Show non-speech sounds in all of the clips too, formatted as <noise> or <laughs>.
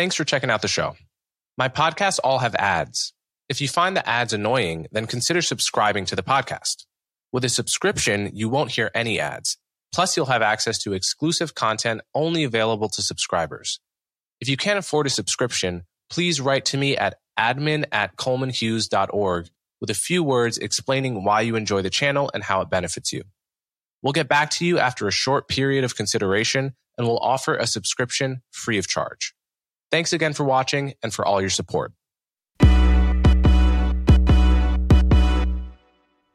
Thanks for checking out the show. My podcasts all have ads. If you find the ads annoying, then consider subscribing to the podcast. With a subscription, you won't hear any ads. Plus, you'll have access to exclusive content only available to subscribers. If you can't afford a subscription, please write to me at admin at colemanhughes.org with a few words explaining why you enjoy the channel and how it benefits you. We'll get back to you after a short period of consideration and we'll offer a subscription free of charge. Thanks again for watching and for all your support.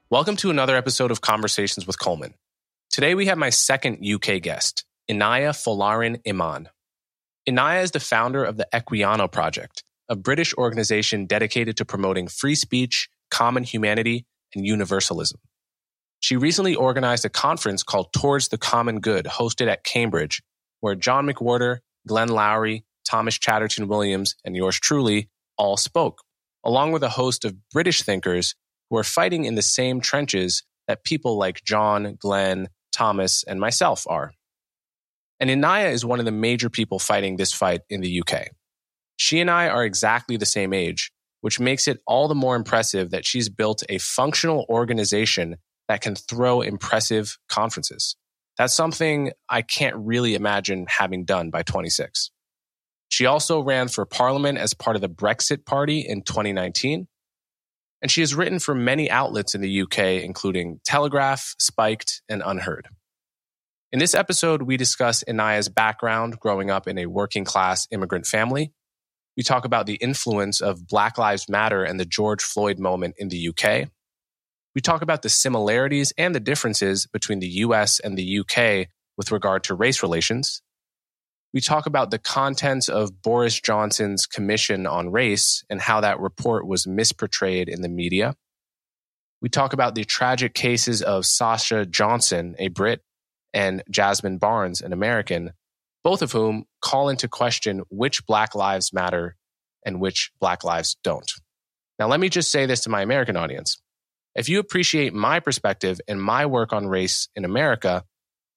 Welcome to another episode of Conversations with Coleman. Today we have my second UK guest, Inaya Folarin Iman. Inaya is the founder of the Equiano Project, a British organization dedicated to promoting free speech, common humanity, and universalism. She recently organized a conference called Towards the Common Good, hosted at Cambridge, where John McWhorter, Glenn Loury, Thomas Chatterton Williams, and yours truly all spoke, along with a host of British thinkers who are fighting in the same trenches that people like John, Glenn, Thomas, and myself are. And Inaya is one of the major people fighting this fight in the UK. She and I are exactly the same age, which makes it all the more impressive that she's built a functional organization that can throw impressive conferences. That's something I can't really imagine having done by 26. She also ran for parliament as part of the Brexit Party in 2019. And she has written for many outlets in the UK, including Telegraph, Spiked, and Unheard. In this episode, we discuss Inaya's background growing up in a working class immigrant family. We talk about the influence of Black Lives Matter and the George Floyd moment in the UK. We talk about the similarities and the differences between the US and the UK with regard to race relations. We talk about the contents of Boris Johnson's Commission on Race and how that report was misportrayed in the media. We talk about the tragic cases of Sasha Johnson, a Brit, and Jazmine Barnes, an American, both of whom call into question which Black Lives matter and which Black Lives don't. Now, let me just say this to my American audience. If you appreciate my perspective and my work on race in America,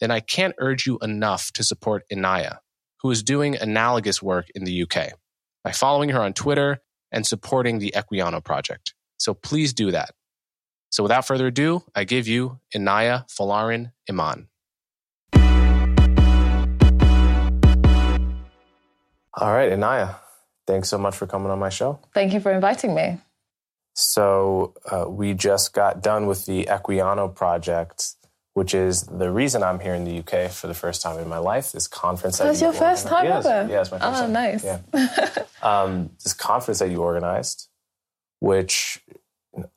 then I can't urge you enough to support Inaya, who is doing analogous work in the UK by following her on Twitter and supporting the Equiano project. So please do that. So without further ado, I give you Inaya Folarin Iman. All right, Inaya, thanks so much for coming on my show. Thank you for inviting me. So uh, we just got done with the Equiano project, which is the reason I'm here in the UK for the first time in my life. This conference. That's your first time yes, ever. Yes, my first oh, time. nice. Yeah. um, this conference that you organized, which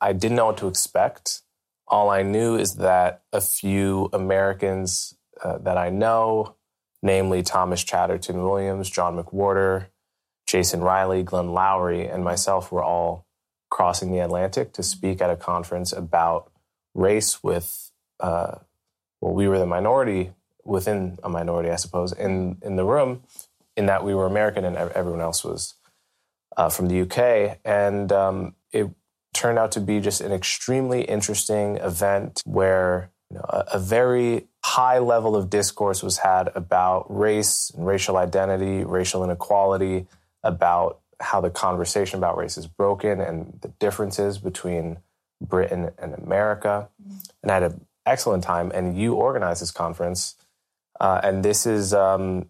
I didn't know what to expect. All I knew is that a few Americans uh, that I know, namely Thomas Chatterton Williams, John McWhorter, Jason Riley, Glenn Loury, and myself were all crossing the Atlantic to speak at a conference about race with, uh, well, we were the minority within a minority, I suppose, in, in the room, in that we were American and everyone else was uh, from the UK. And um, it turned out to be just an extremely interesting event where you know, a, a very high level of discourse was had about race and racial identity, racial inequality, about how the conversation about race is broken and the differences between Britain and America. And I had an excellent time. And you organized this conference. Uh, and this is, um,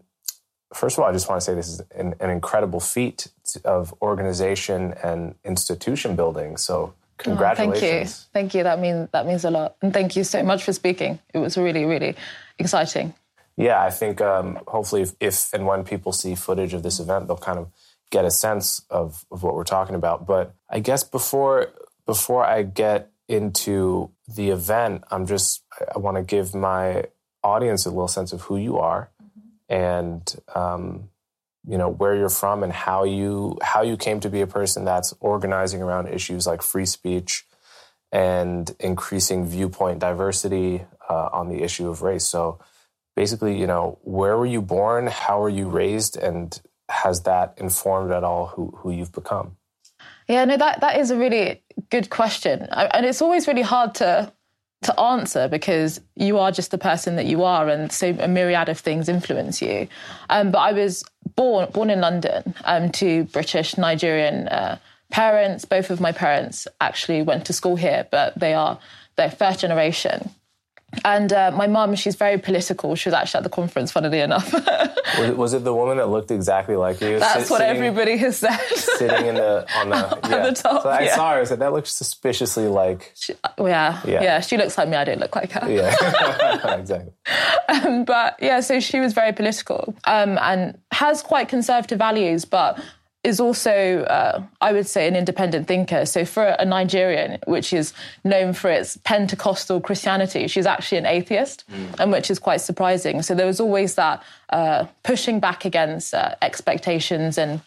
first of all, I just want to say this is an, an incredible feat of organization and institution building. So congratulations. Oh, thank you. Thank you. That means that means a lot. And thank you so much for speaking. It was really, really exciting. Yeah, I think um, hopefully if, if and when people see footage of this event, they'll kind of get a sense of, of what we're talking about. But I guess before before I get into the event, I'm just I want to give my audience a little sense of who you are mm-hmm. and um, you know where you're from and how you how you came to be a person that's organizing around issues like free speech and increasing viewpoint diversity uh, on the issue of race. So basically, you know, where were you born? How were you raised? And has that informed at all who, who you've become? Yeah, no, that, that is a really good question. And it's always really hard to to answer because you are just the person that you are, and so a myriad of things influence you. Um, but I was born born in London um, to British Nigerian uh, parents. Both of my parents actually went to school here, but they are they're first generation. And uh, my mum, she's very political. She was actually at the conference, funnily enough. <laughs> was, it, was, it the woman that looked exactly like you? That's what sitting, everybody has said. sitting in the on the, <laughs> yeah. on the top. So I yeah. saw her. I said that looks suspiciously like. She, yeah, yeah, yeah, She looks like me. I don't look like her. Yeah, <laughs> exactly. Um, but yeah, so she was very political um, and has quite conservative values, but is also, uh, I would say, an independent thinker. So for a Nigerian, which is known for its Pentecostal Christianity, she's actually an atheist, mm. and which is quite surprising. So there was always that uh, pushing back against uh, expectations and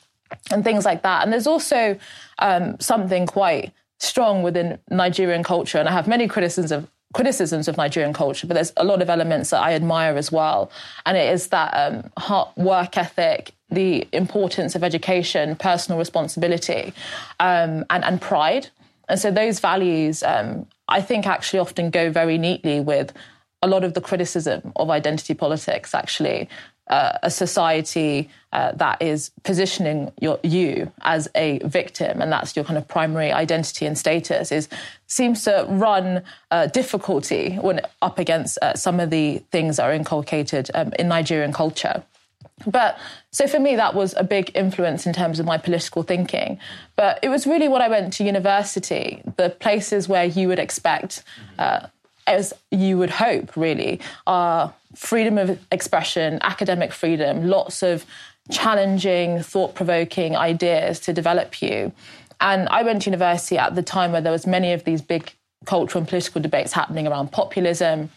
and things like that. And there's also um, something quite strong within Nigerian culture, and I have many criticisms of criticisms of Nigerian culture, but there's a lot of elements that I admire as well. And it is that um, hard work ethic, the importance of education, personal responsibility, um, and, and pride. And so those values, um, I think, actually often go very neatly with a lot of the criticism of identity politics, actually. Uh, a society uh, that is positioning your, you as a victim, and that's your kind of primary identity and status, is seems to run uh, difficulty when up against uh, some of the things that are inculcated um, in Nigerian culture. But so for me, that was a big influence in terms of my political thinking. But it was really when I went to university, the places where you would expect, uh, as you would hope, really, are freedom of expression, academic freedom, lots of challenging, thought provoking ideas to develop you. And I went to university at the time where there was many of these big cultural and political debates happening around populism,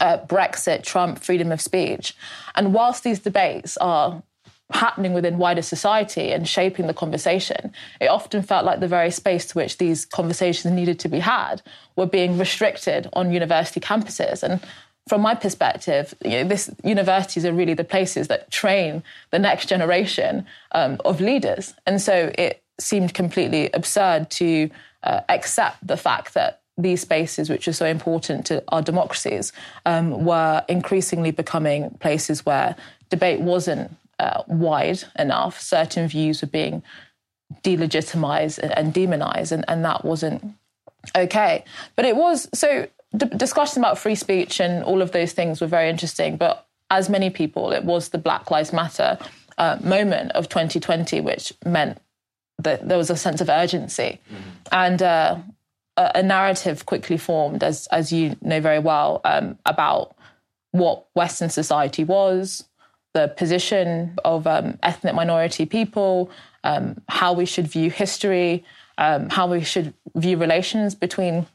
uh, Brexit, Trump, freedom of speech. And whilst these debates are happening within wider society and shaping the conversation, it often felt like the very space to which these conversations needed to be had were being restricted on university campuses. And from my perspective, you know, this universities are really the places that train the next generation um, of leaders. And so it seemed completely absurd to uh, accept the fact that these spaces, which are so important to our democracies, um, were increasingly becoming places where debate wasn't uh, wide enough. Certain views were being delegitimized and demonized, and, and that wasn't okay. But it was so d- discussions about free speech and all of those things were very interesting. But as many people, it was the Black Lives Matter uh, moment of 2020, which meant that there was a sense of urgency. Mm-hmm. And uh, a, narrative quickly formed, as as you know very well, um, about what Western society was, the position of um, ethnic minority people, um, how we should view history, um, how we should view relations between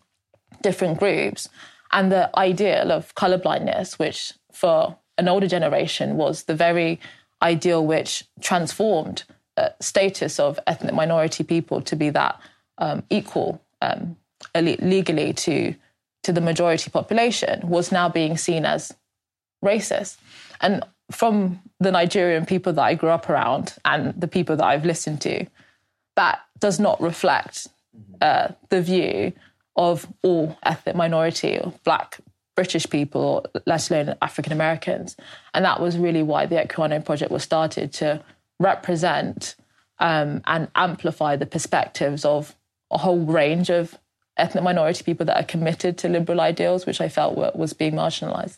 different groups, and the ideal of colorblindness, which for an older generation was the very ideal which transformed uh, status of ethnic minority people to be that um, equal um, legally to to the majority population was now being seen as racist. And from the Nigerian people that I grew up around and the people that I've listened to, that does not reflect uh, the view of all ethnic minority or black British people, let alone African Americans. And that was really why the Equiano Project was started to represent um, and amplify the perspectives of a whole range of ethnic minority people that are committed to liberal ideals, which I felt were, was being marginalized.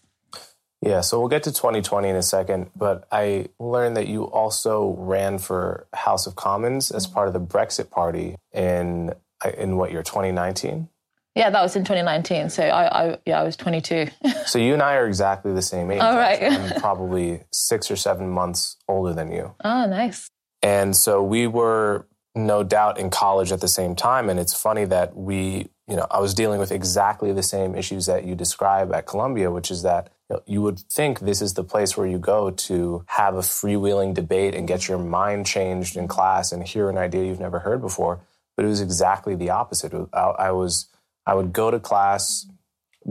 Yeah, so we'll get to 2020 in a second, but I learned that you also ran for House of Commons as mm-hmm. part of the Brexit Party in uh, in what year 2019. Yeah, that was in 2019. So I, I yeah, I was 22. so you and I are exactly the same age. <laughs> All right. I'm probably six or seven months older than you. Oh, nice. And so we were no doubt in college at the same time. And it's funny that we, you know, I was dealing with exactly the same issues that you describe at Columbia, which is that you, know, you would think this is the place where you go to have a freewheeling debate and get your mind changed in class and hear an idea you've never heard before. But it was exactly the opposite. I, I was, I would go to class,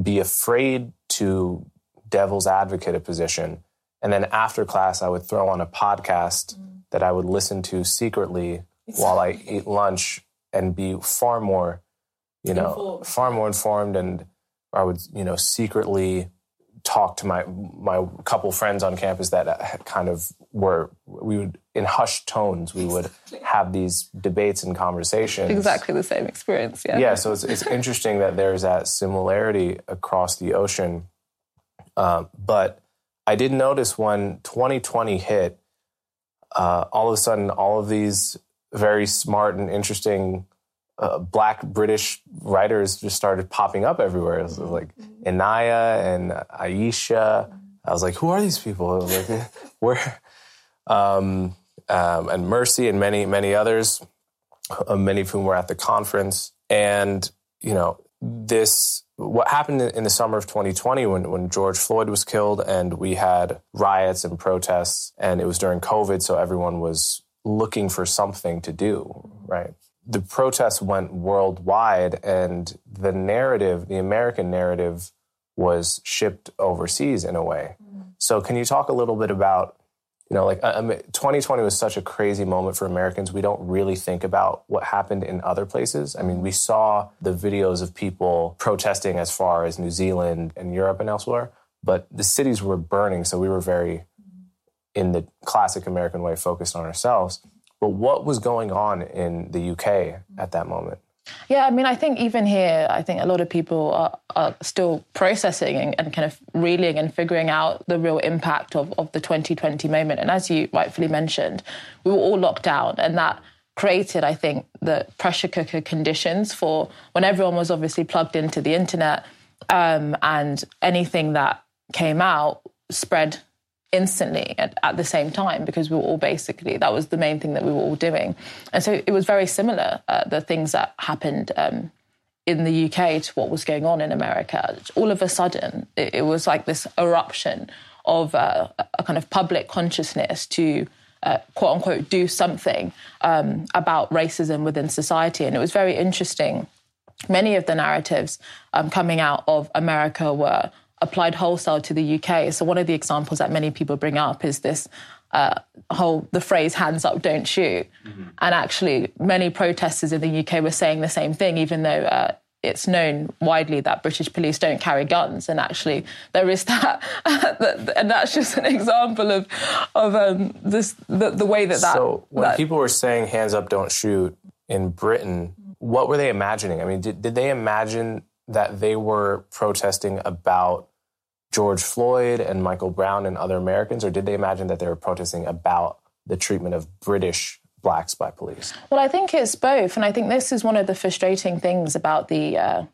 be afraid to devil's advocate a position. And then after class, I would throw on a podcast mm. that I would listen to secretly while I eat lunch and be far more, you know, informed. far more informed. And I would, you know, secretly talk to my my couple friends on campus that uh, kind of were we would in hushed tones we would have these debates and conversations exactly the same experience yeah yeah so it's, it's interesting that there's that similarity across the ocean um, but i did notice when 2020 hit uh, all of a sudden all of these very smart and interesting uh, black British writers just started popping up everywhere. It was like Inaya and Aisha. I was like, who are these people? like, <laughs> where? Um, um, and Mercy and many, many others, uh, many of whom were at the conference. And, you know, this, what happened in the summer of 2020 when, when George Floyd was killed and we had riots and protests and it was during COVID. So everyone was looking for something to do, right? the protests went worldwide and the narrative, the American narrative, was shipped overseas in a way. Mm-hmm. So, can you talk a little bit about, you know, like uh, 2020 was such a crazy moment for Americans. We don't really think about what happened in other places. I mean, we saw the videos of people protesting as far as New Zealand and Europe and elsewhere, but the cities were burning. So, we were very, in the classic American way, focused on ourselves. But what was going on in the UK at that moment? Yeah, I mean, I think even here, I think a lot of people are, are still processing and, and, kind of reeling and figuring out the real impact of, of the 2020 moment. And as you rightfully mentioned, we were all locked down, and that created, I think, the pressure cooker conditions for when everyone was obviously plugged into the internet um, and anything that came out spread instantly at, at, the same time because we were all basically that was the main thing that we were all doing. And so it was very similar uh, the things that happened um, in the uk to what was going on in america. All of a sudden it, it was like this eruption of uh, a kind of public consciousness to uh, quote unquote do something um, about racism within society. And it was very interesting. Many of the narratives um, coming out of america were applied wholesale to the UK. So one of the examples that many people bring up is this uh, whole the phrase "hands up, don't shoot," mm-hmm. and actually many protesters in the UK were saying the same thing, even though. Uh, it's known widely that British police don't carry guns, and actually there is <laughs> that, and that's just an example of of um, this the, the, way that that. So when that, people were saying "hands up, don't shoot" in Britain, what were they imagining? I mean, did, did they imagine that they were protesting about George Floyd and Michael Brown and other Americans, or did they imagine that they were protesting about the treatment of British blacks by police? Well, I think it's both. And I think this is one of the frustrating things about the uh,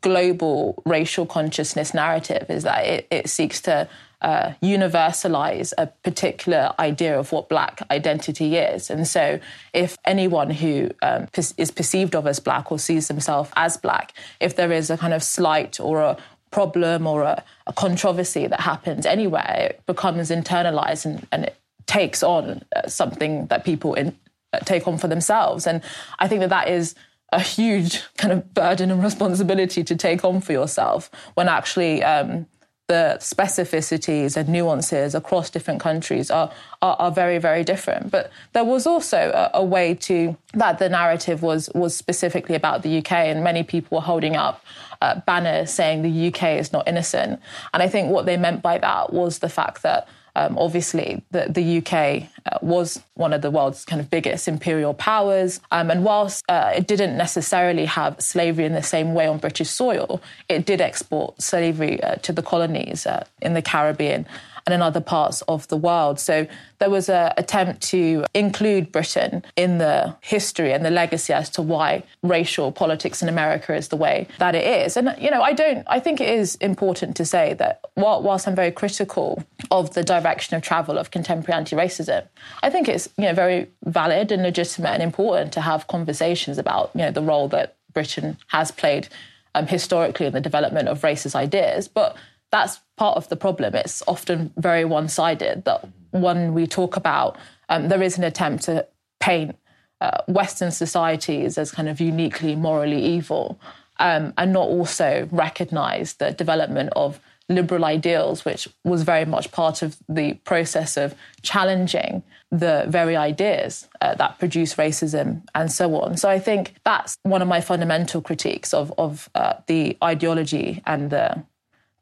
global racial consciousness narrative is that it, it seeks to uh, universalize a particular idea of what black identity is. And so, if anyone who um, is perceived of as black or sees themselves as black, if there is a kind of slight or a problem or a, a controversy that happens anywhere, it becomes internalized and, and it takes on uh, something that people in, uh, take on for themselves. And I think that that is a huge kind of burden and responsibility to take on for yourself when actually um, the specificities and nuances across different countries are, are, are very very different. But there was also a, a, way to that the narrative was was specifically about the UK and many people were holding up uh, banners saying the UK is not innocent. And I think what they meant by that was the fact that um, obviously, the, the UK uh, was one of the world's kind of biggest imperial powers. Um, and whilst uh, it didn't necessarily have slavery in the same way on British soil, it did export slavery uh, to the colonies uh, in the Caribbean and in other parts of the world. So there was an attempt to include Britain in the history and the legacy as to why racial politics in America is the way that it is. And, you know, I don't, I think it is important to say that whilst I'm very critical of the direction of travel of contemporary anti racism, I think it's, you know, very valid and legitimate and important to have conversations about, you know, the role that Britain has played um, historically in the development of racist ideas. But that's part of the problem. It's often very one sided that when we talk about, um, there is an attempt to paint uh, Western societies as kind of uniquely morally evil um, and not also recognize the development of liberal ideals, which was very much part of the process of challenging the very ideas uh, that produce racism and so on. So I think that's one of my fundamental critiques of, of uh, the ideology and the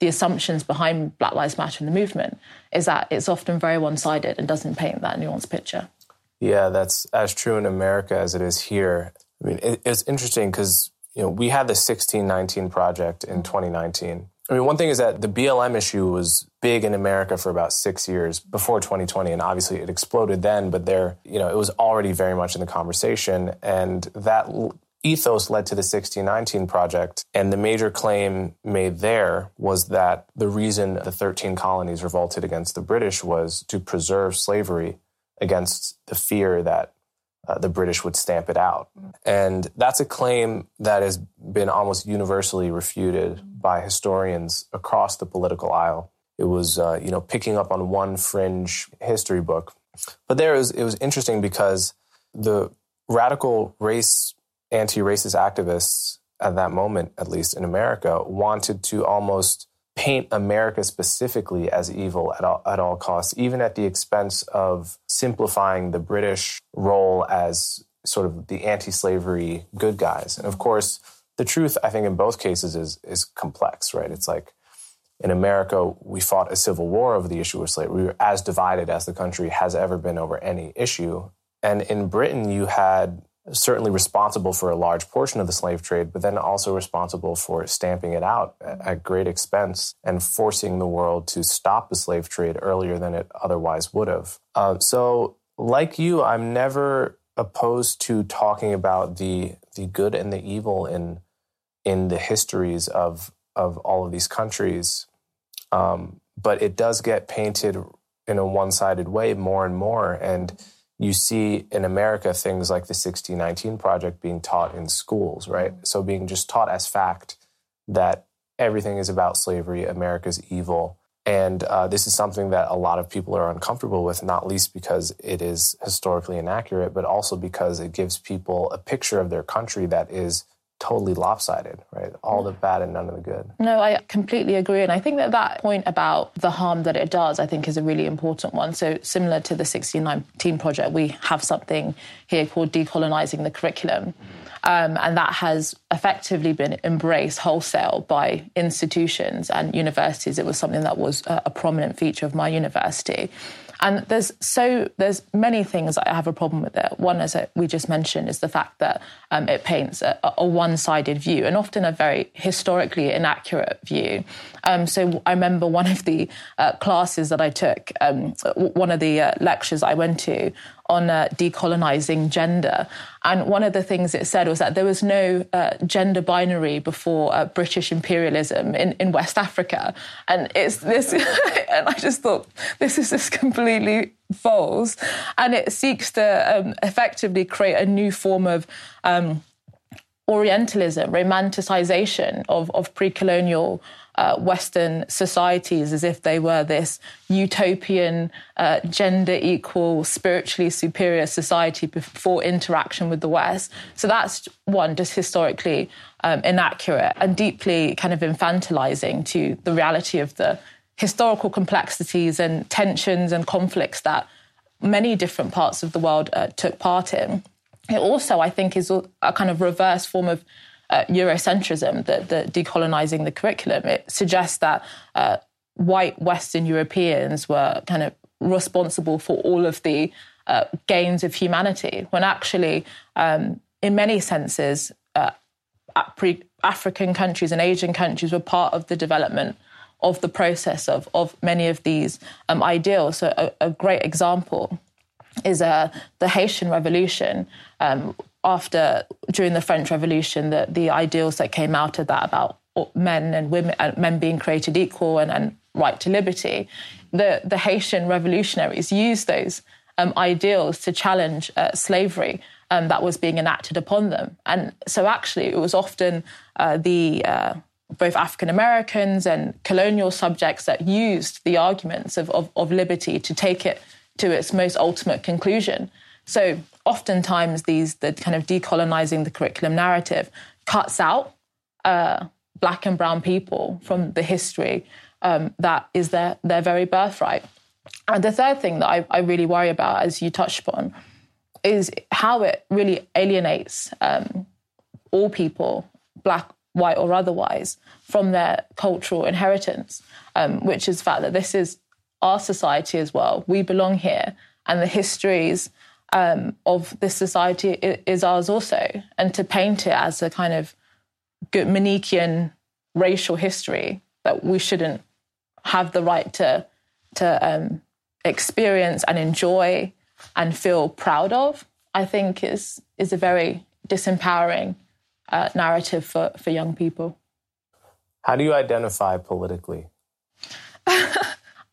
the assumptions behind Black Lives Matter and the movement is that it's often very one sided and doesn't paint that nuanced picture. Yeah, that's as true in America as it is here. I mean, it, it's interesting because you know we had the 1619 project in 2019. I mean, one thing is that the BLM issue was big in America for about six years before 2020, and obviously it exploded then. But there, you know, it was already very much in the conversation, and that ethos led to the 1619 project. And the major claim made there was that the reason the 13 colonies revolted against the British was to preserve slavery against the fear that uh, the British would stamp it out. And that's a claim that has been almost universally refuted by historians across the political aisle. It was, uh, you know, picking up on one fringe history book. But there it was, it was interesting because the radical race, anti-racist activists at that moment, at least in America, wanted to almost paint America specifically as evil at all, at all costs, even at the expense of simplifying the British role as sort of the anti-slavery good guys. And of course, the truth, I think, in both cases is is complex, right? It's like in America, we fought a civil war over the issue of slavery. We were as divided as the country has ever been over any issue. And in Britain, you had certainly responsible for a large portion of the slave trade, but then also responsible for stamping it out at great expense and forcing the world to stop the slave trade earlier than it otherwise would have. Uh, so, like you, I'm never opposed to talking about the the good and the evil in in the histories of of all of these countries, um, but it does get painted in a one sided way more and more and you see in America things like the 1619 Project being taught in schools, right? Mm-hmm. So being just taught as fact that everything is about slavery, America's evil. And uh, this is something that a lot of people are uncomfortable with, not least because it is historically inaccurate, but also because it gives people a picture of their country that is totally lopsided, right? All the bad and none of the good. No, I completely agree. And I think that that point about the harm that it does, I think is a really important one. So, similar to the 1619 project, we have something here called decolonizing the curriculum. Um, and that has effectively been embraced wholesale by institutions and universities. It was something that was a, a prominent feature of my university. And there's so there's many things I have a problem with it. One, as we just mentioned, is the fact that um, it paints a, a, one-sided view and often a very historically inaccurate view. Um, so I remember one of the uh, classes that I took, um, one of the uh, lectures I went to on uh, decolonizing gender. And one of the things it said was that there was no uh, gender binary before uh, British imperialism in, in West Africa. And it's this, <laughs> and I just thought, this is just completely false. And it seeks to um, effectively create a new form of. Um, Orientalism, romanticization of, of pre colonial uh, Western societies as if they were this utopian, uh, gender equal, spiritually superior society before interaction with the West. So that's one, just historically um, inaccurate and deeply kind of infantilizing to the reality of the historical complexities and tensions and conflicts that many different parts of the world uh, took part in. It also, I think, is a kind of reverse form of uh, Eurocentrism, the, the decolonizing the curriculum. It suggests that uh, white Western Europeans were kind of responsible for all of the uh, gains of humanity, when actually, um, in many senses, uh, African countries and Asian countries were part of the development of the process of, of many of these um, ideals. So, a, a, great example is uh, the Haitian Revolution, um, after during the French Revolution, the, the ideals that came out of that about men and women, uh, men being created equal and, and right to liberty, the, the Haitian revolutionaries used those um, ideals to challenge uh, slavery um, that was being enacted upon them. And so, actually, it was often uh, the uh, both African Americans and colonial subjects that used the arguments of, of, of liberty to take it to its most ultimate conclusion. So oftentimes these the kind of decolonizing the curriculum narrative cuts out uh, black and brown people from the history um, that is their their very birthright. And the third thing that I, I, really worry about, as you touched upon, is how it really alienates um, all people, black white or otherwise, from their cultural inheritance, um, which is the fact that this is our society as well. We belong here, and the histories um, of this society is ours also. And to paint it as a kind of good Manichean racial history that we shouldn't have the right to to um, experience and enjoy and feel proud of, I think is is a very disempowering uh, narrative for, for young people. How do you identify politically?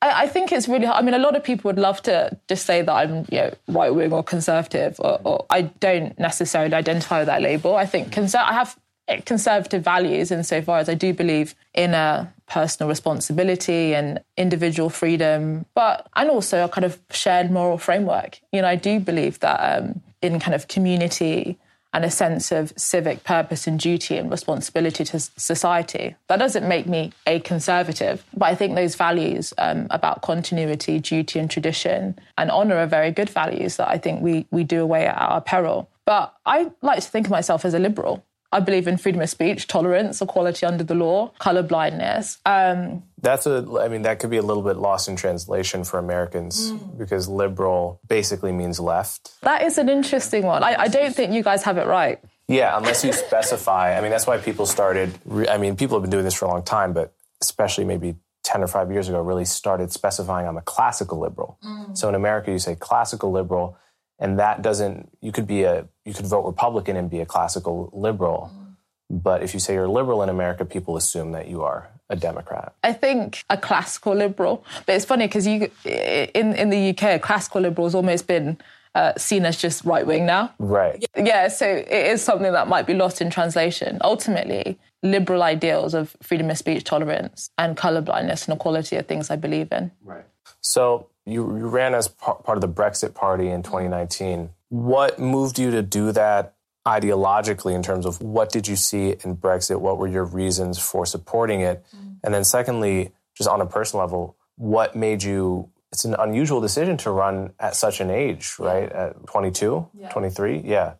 I, I, think it's really hard. I mean, a lot of people would love to just say that I'm, you know, right wing or conservative, or, or, I don't necessarily identify with that label. I think conser- I have conservative values insofar as I do believe in a personal responsibility and individual freedom, but and also a kind of shared moral framework. You know, I do believe that um, in kind of community and a sense of civic purpose and duty and responsibility to society. That doesn't make me a conservative, but I think those values um, about continuity, duty, and tradition and honour are very good values that I think we we do away at our peril. But I like to think of myself as a liberal. I believe in freedom of speech, tolerance, equality under the law, color blindness. Um, That's a, I mean, that could be a little bit lost in translation for Americans mm. because liberal basically means left. That is an interesting one. I, I don't think you guys have it right. Yeah, unless you specify. I mean, that's why people started, I mean, people have been doing this for a long time, but especially maybe 10 or 5 years ago, really started specifying I'm a classical liberal. Mm. So in America, you say classical liberal and that doesn't you could be a you could vote republican and be a classical liberal. Mm. but if you say you're a liberal in america people assume that you are a democrat. I think a classical liberal but it's funny because you in in the uk a classical liberal has almost been uh, seen as just right wing now. Right. Yeah so it is something that might be lost in translation. Ultimately liberal ideals of freedom of speech tolerance and colorblindness and equality are things i believe in. Right. So you, you ran as part of the Brexit Party in 2019. What moved you to do that ideologically in terms of what did you see in Brexit? What were your reasons for supporting it? Mm. And then, secondly, just on a personal level, what made you? It's an unusual decision to run at such an age, right? At 22, yeah. 23? Yeah.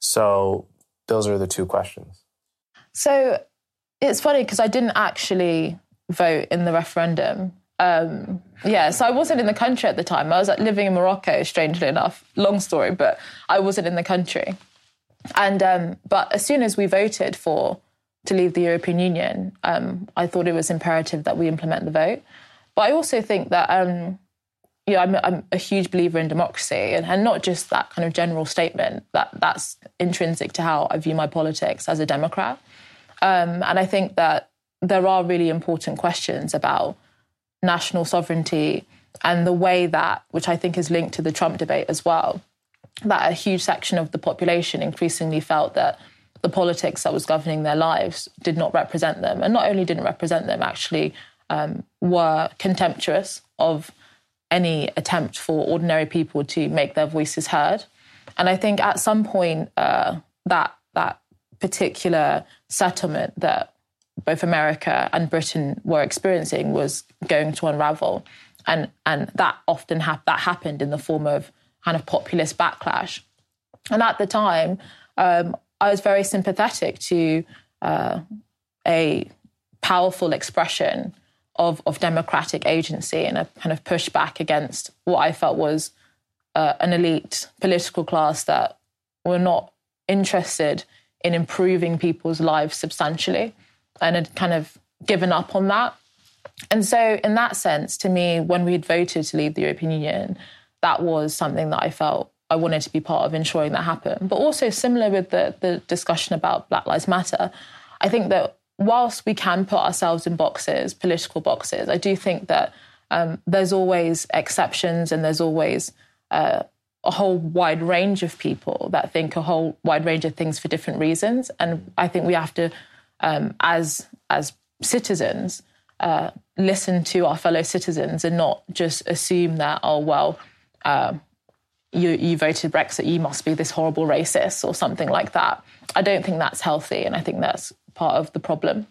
So, those are the two questions. So, it's funny because I didn't actually vote in the referendum. Um, yeah, so I wasn't in the country at the time. I was like, living in Morocco, strangely enough. Long story, but I wasn't in the country. And um, but as soon as we voted for to leave the European Union, um, I thought it was imperative that we implement the vote. But I also think that um, you know, I'm, I'm, a huge believer in democracy, and, and, not just that kind of general statement. That that's intrinsic to how I view my politics as a Democrat. Um, and I think that there are really important questions about national sovereignty and the way that, which I think is linked to the Trump debate as well, that a huge section of the population increasingly felt that the politics that was governing their lives did not represent them. And not only didn't represent them, actually um, were contemptuous of any attempt for ordinary people to make their voices heard. And I think at some point, uh, that that particular settlement that both America and Britain were experiencing was going to unravel, and and that often that happened in the form of kind of populist backlash. And at the time, um, I was very sympathetic to uh, a powerful expression of of democratic agency and a kind of pushback against what I felt was uh, an elite political class that were not interested in improving people's lives substantially and had kind of given up on that. And so, in that sense, to me, when we had voted to leave the European Union, that was something that I felt I wanted to be part of ensuring that happened. But also, similar with the, the discussion about Black Lives Matter, I think that whilst we can put ourselves in boxes, political boxes, I do think that um, there's always exceptions and there's always uh, a whole wide range of people that think a whole wide range of things for different reasons. And I think we have to um, as as citizens uh, listen to our fellow citizens and not just assume that oh well uh, you you voted Brexit you must be this horrible racist or something like that. I don't think that's healthy, and I think that's part of the problem.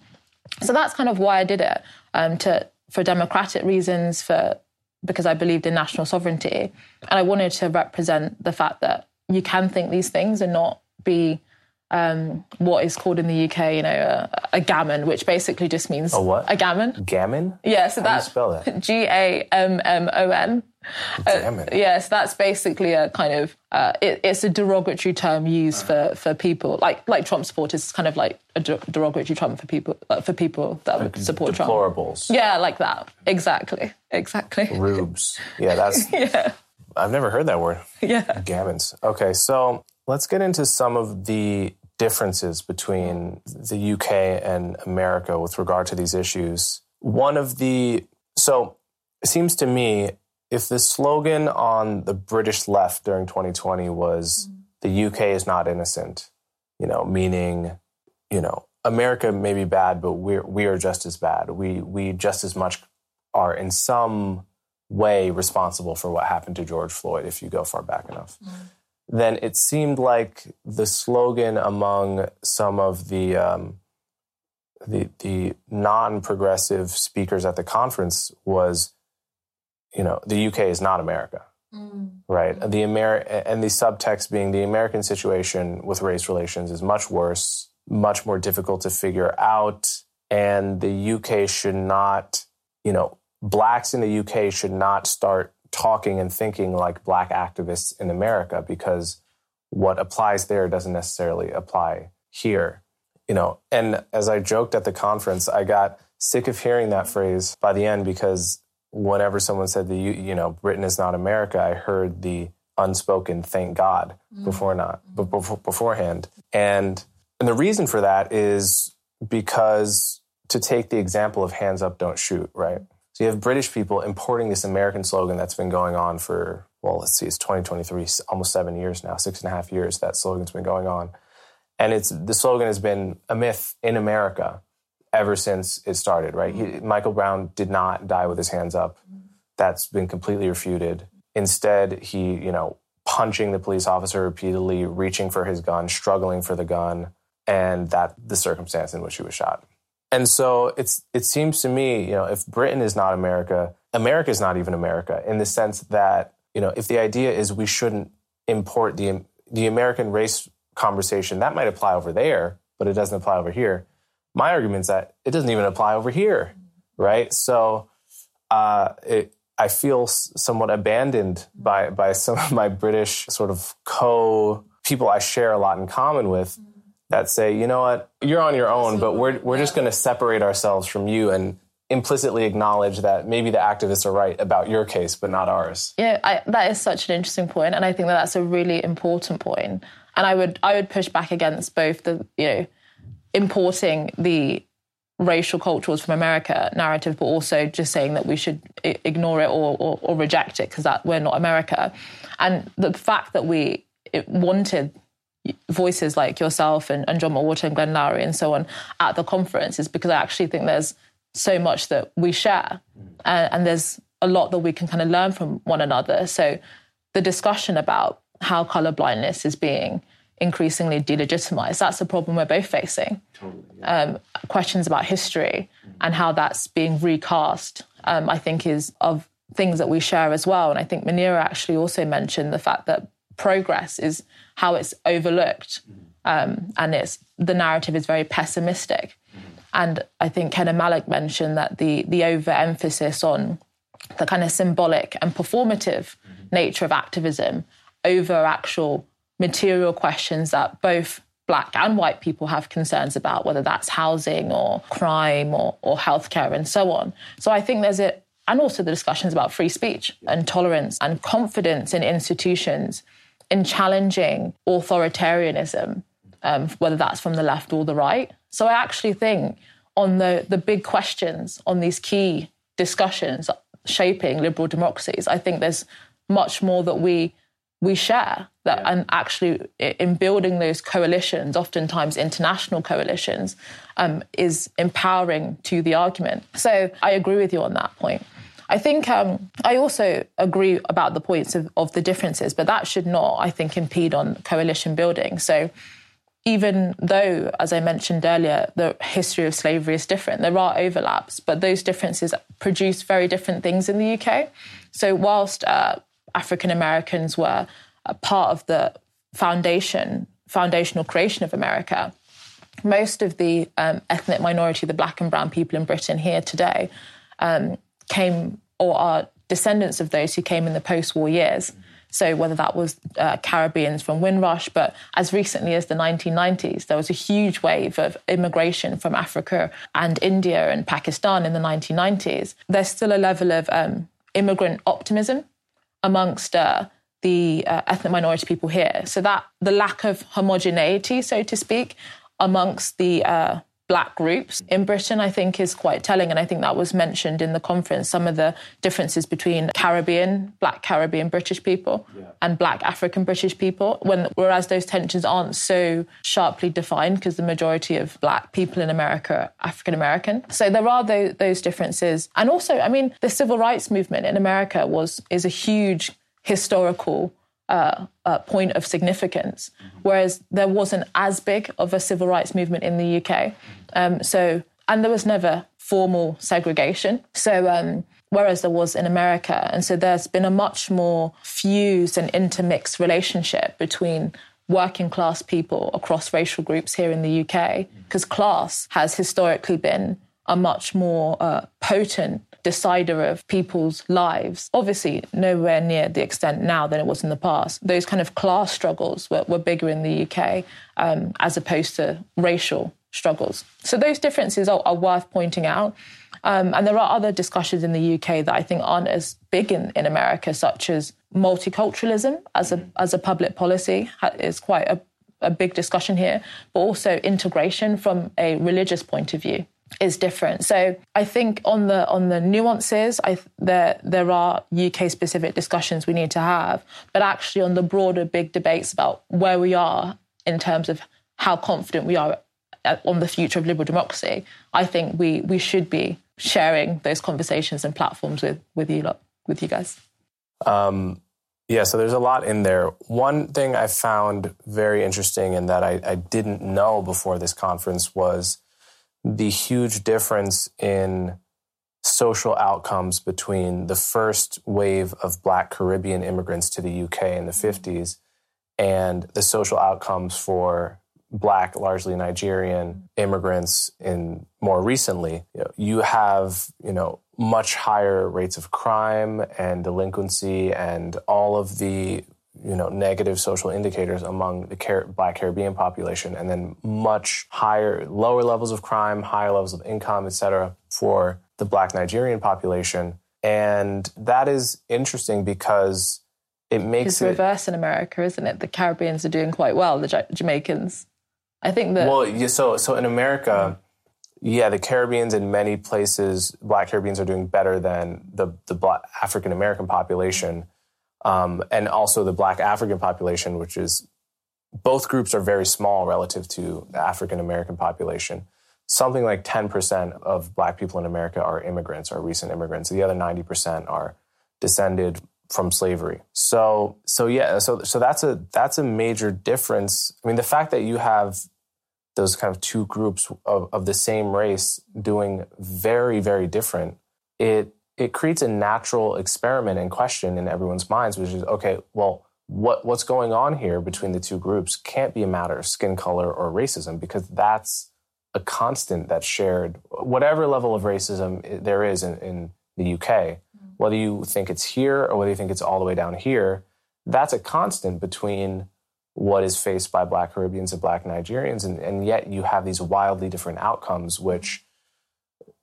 So that's kind of why I did it um, to for democratic reasons for because I believed in national sovereignty and I wanted to represent the fact that you can think these things and not be um, what is called in the UK, you know, a, a, gammon, which basically just means a what? A gammon. Gammon. Yeah, so that's spell that. <laughs> G A M M O N. Gammon. Uh, yes, that's basically a kind of uh, it, it's a derogatory term used for, for people like like Trump supporters. It's kind of like a derogatory term for people uh, for people that like support deplorables. Trump. Yeah, like that. Exactly. Exactly. <laughs> Rubes. Yeah, that's. <laughs> yeah. I've never heard that word. Yeah. Gammons. Okay, so let's get into some of the differences between the UK and America with regard to these issues. One of the so it seems to me if the slogan on the British left during 2020 was the UK is not innocent, you know, meaning, you know, America may be bad, but we're we are just as bad. We we just as much are in some way responsible for what happened to George Floyd if you go far back enough. Mm then it seemed like the slogan among some of the um, the, the non-progressive speakers at the conference was, you know, the UK is not America, mm. right? The Amer- and the subtext being the American situation with race relations is much worse, much more difficult to figure out, and the UK should not, you know, blacks in the UK should not start talking and thinking like black activists in America because what applies there doesn't necessarily apply here. You know, and as I joked at the conference, I got sick of hearing that phrase by the end because whenever someone said the you know Britain is not America, I heard the unspoken thank God mm. before not before, beforehand. And and the reason for that is because to take the example of hands up, don't shoot, right? So you have British people importing this American slogan that's been going on for, well, let's see, it's 2023, almost seven years now, six and a half years that slogan's been going on. And it's the slogan has been a myth in America ever since it started, right? He, mm-hmm. Michael Brown did not die with his hands up. Mm-hmm. That's been completely refuted. Instead, he, you know, punching the police officer repeatedly, reaching for his gun, struggling for the gun, and that the circumstance in which he was shot. And so it's it seems to me, you know, if Britain is not America, America is not even America in the sense that, you know, if the idea is we shouldn't import the the American race conversation, that might apply over there, but it doesn't apply over here. My argument is that it doesn't even apply over here, right? So uh, it, I feel somewhat abandoned by by some of my British sort of co people I share a lot in common with that say, you know what, you're on your own, but we're we're just going to separate ourselves from you and implicitly acknowledge that maybe the activists are right about your case, but not ours. Yeah, I, that is such an interesting point, and I think that that's a really important point. And I would I would push back against both the you know importing the racial cultures from America narrative, but also just saying that we should ignore it or, or, or reject it because that we're not America. And the fact that we wanted voices like yourself and, and John McWhorter and Glenn Loury and so on at the conference is because I actually think there's so much that we share and, and there's a lot that we can kind of learn from one another. So the discussion about how color blindness is being increasingly delegitimized, that's a problem we're both facing. Totally, yeah. um, questions about history mm. and how that's being recast, um, I think, is of things that we share as well. And I think Munira actually also mentioned the fact that progress is how it's overlooked. Um, and it's the narrative is very pessimistic. And I think Kenan Malik mentioned that the the overemphasis on the kind of symbolic and performative nature of activism over actual material questions that both black and white people have concerns about, whether that's housing or crime or, or healthcare and so on. So I think there's a and also the discussions about free speech and tolerance and confidence in institutions in challenging authoritarianism, um, whether that's from the left or the right. So I actually think on the, the big questions, on these key discussions shaping liberal democracies, I think there's much more that we we share that yeah. and actually in building those coalitions oftentimes international coalitions um, is empowering to the argument so i agree with you on that point I think um, I also agree about the points of, of the differences, but that should not, I think, impede on coalition building. So even though, as I mentioned earlier, the history of slavery is different, there are overlaps, but those differences produce very different things in the UK. So, whilst uh, African Americans were a part of the foundation foundational creation of America, most of the um, ethnic minority, the black and brown people in Britain here today, um, came or are descendants of those who came in the post war years. So, whether that was uh, Caribbeans from Windrush, but as recently as the 1990s, there was a huge wave of immigration from Africa and India and Pakistan in the 1990s. There's still a level of um, immigrant optimism amongst uh, the uh, ethnic minority people here. So, that the lack of homogeneity, so to speak, amongst the uh, black groups in Britain, I think, is quite telling. And I think that was mentioned in the conference some of the differences between Caribbean, black Caribbean British people yeah. and black African British people, when, whereas those tensions aren't so sharply defined because the majority of black people in America are African American. So there are those, those differences. And also, I mean, the civil rights movement in America was is a huge historical uh, uh, point of significance, mm-hmm. whereas there wasn't as big of a civil rights movement in the UK. Um, so, and there was never formal segregation. So, um, whereas there was in America, and so there's been a much more fused and intermixed relationship between working class people across racial groups here in the UK, because class has historically been a much more uh, potent decider of people's lives. Obviously, nowhere near the extent now than it was in the past. Those kind of class struggles were, were bigger in the UK um, as opposed to racial struggles. So those differences are, are worth pointing out. Um, and there are other discussions in the UK that I think aren't as big in, in America, such as multiculturalism as a as a public policy is quite a, a big discussion here, but also integration from a religious point of view is different. So I think on the on the nuances, I, there there are UK specific discussions we need to have, but actually on the broader big debates about where we are in terms of how confident we are on the future of liberal democracy, I think we we should be sharing those conversations and platforms with with you lot, with you guys. Um, yeah, so there's a lot in there. One thing I found very interesting and that I, I didn't know before this conference was the huge difference in social outcomes between the first wave of Black Caribbean immigrants to the UK in the mm-hmm. 50s and the social outcomes for Black, largely Nigerian immigrants in more recently. You, know, you have, you know, much higher rates of crime and delinquency and all of the you know negative social indicators among the Car- Black Caribbean population, and then much higher, lower levels of crime, higher levels of income, et cetera, for the Black Nigerian population. And that is interesting because it makes it's it reverse in America, isn't it? The Caribbeans are doing quite well. The J- Jamaicans, I think that. Well, yeah, so so in America. Yeah, the Caribbeans in many places, Black Caribbeans are doing better than the the Black African American population um, and also the Black African population, which is both groups are very small relative to the African American population. Something like 10% of Black people in America are immigrants, are recent immigrants. The other 90% are descended from slavery. So, so yeah, so so that's a that's a major difference. I mean, the fact that you have those kind of two groups of, of the same race doing very very different, it it creates a natural experiment and question in everyone's minds, which is okay, well, what what's going on here between the two groups can't be a matter of skin color or racism because that's a constant that's shared. Whatever level of racism there is in, in the UK, mm-hmm. whether you think it's here or whether you think it's all the way down here, that's a constant between what is faced by Black Caribbeans and Black Nigerians, and, and yet you have these wildly different outcomes, which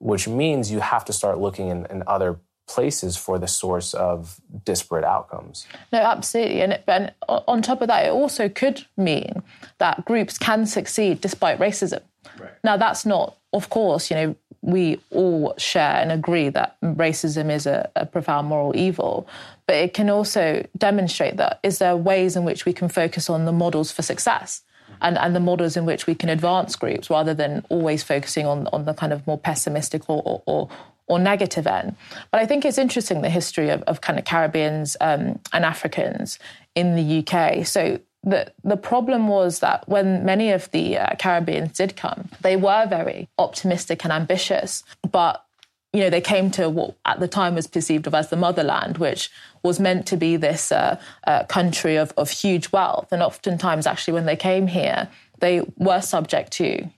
which means you have to start looking in, in other places for the source of disparate outcomes. No, absolutely. And, it, and on top of that, it also could mean that groups can succeed despite racism. Right. Now, that's not, of course, you know, we all share and agree that racism is a, a profound moral evil, but it can also demonstrate that is there ways in which we can focus on the models for success? And, and the models in which we can advance groups rather than always focusing on, on the kind of more pessimistic or, or, or or negative end. But I think it's interesting the history of, of kind of Caribbeans um, and Africans in the UK. So the the problem was that when many of the uh, Caribbeans did come, they were very optimistic and ambitious, but you know they came to what at the time was perceived of as the motherland, which was meant to be this uh, uh, country of, of huge wealth. And oftentimes, actually, when they came here, they were subject to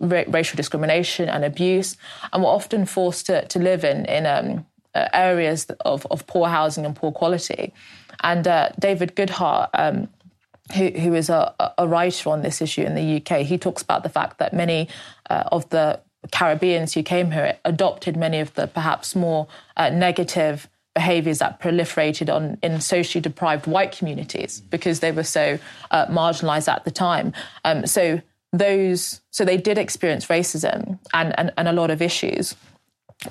ra- racial discrimination and abuse and were often forced to, to live in, in um, uh, areas of, of poor housing and poor quality. And uh, David Goodhart, um, who, who is a, a, writer on this issue in the UK, he talks about the fact that many uh, of the Caribbeans who came here adopted many of the perhaps more uh, negative behaviors that proliferated on in socially deprived white communities because they were so uh, marginalized at the time. Um, so those, so they did experience racism and, and, and a lot of issues,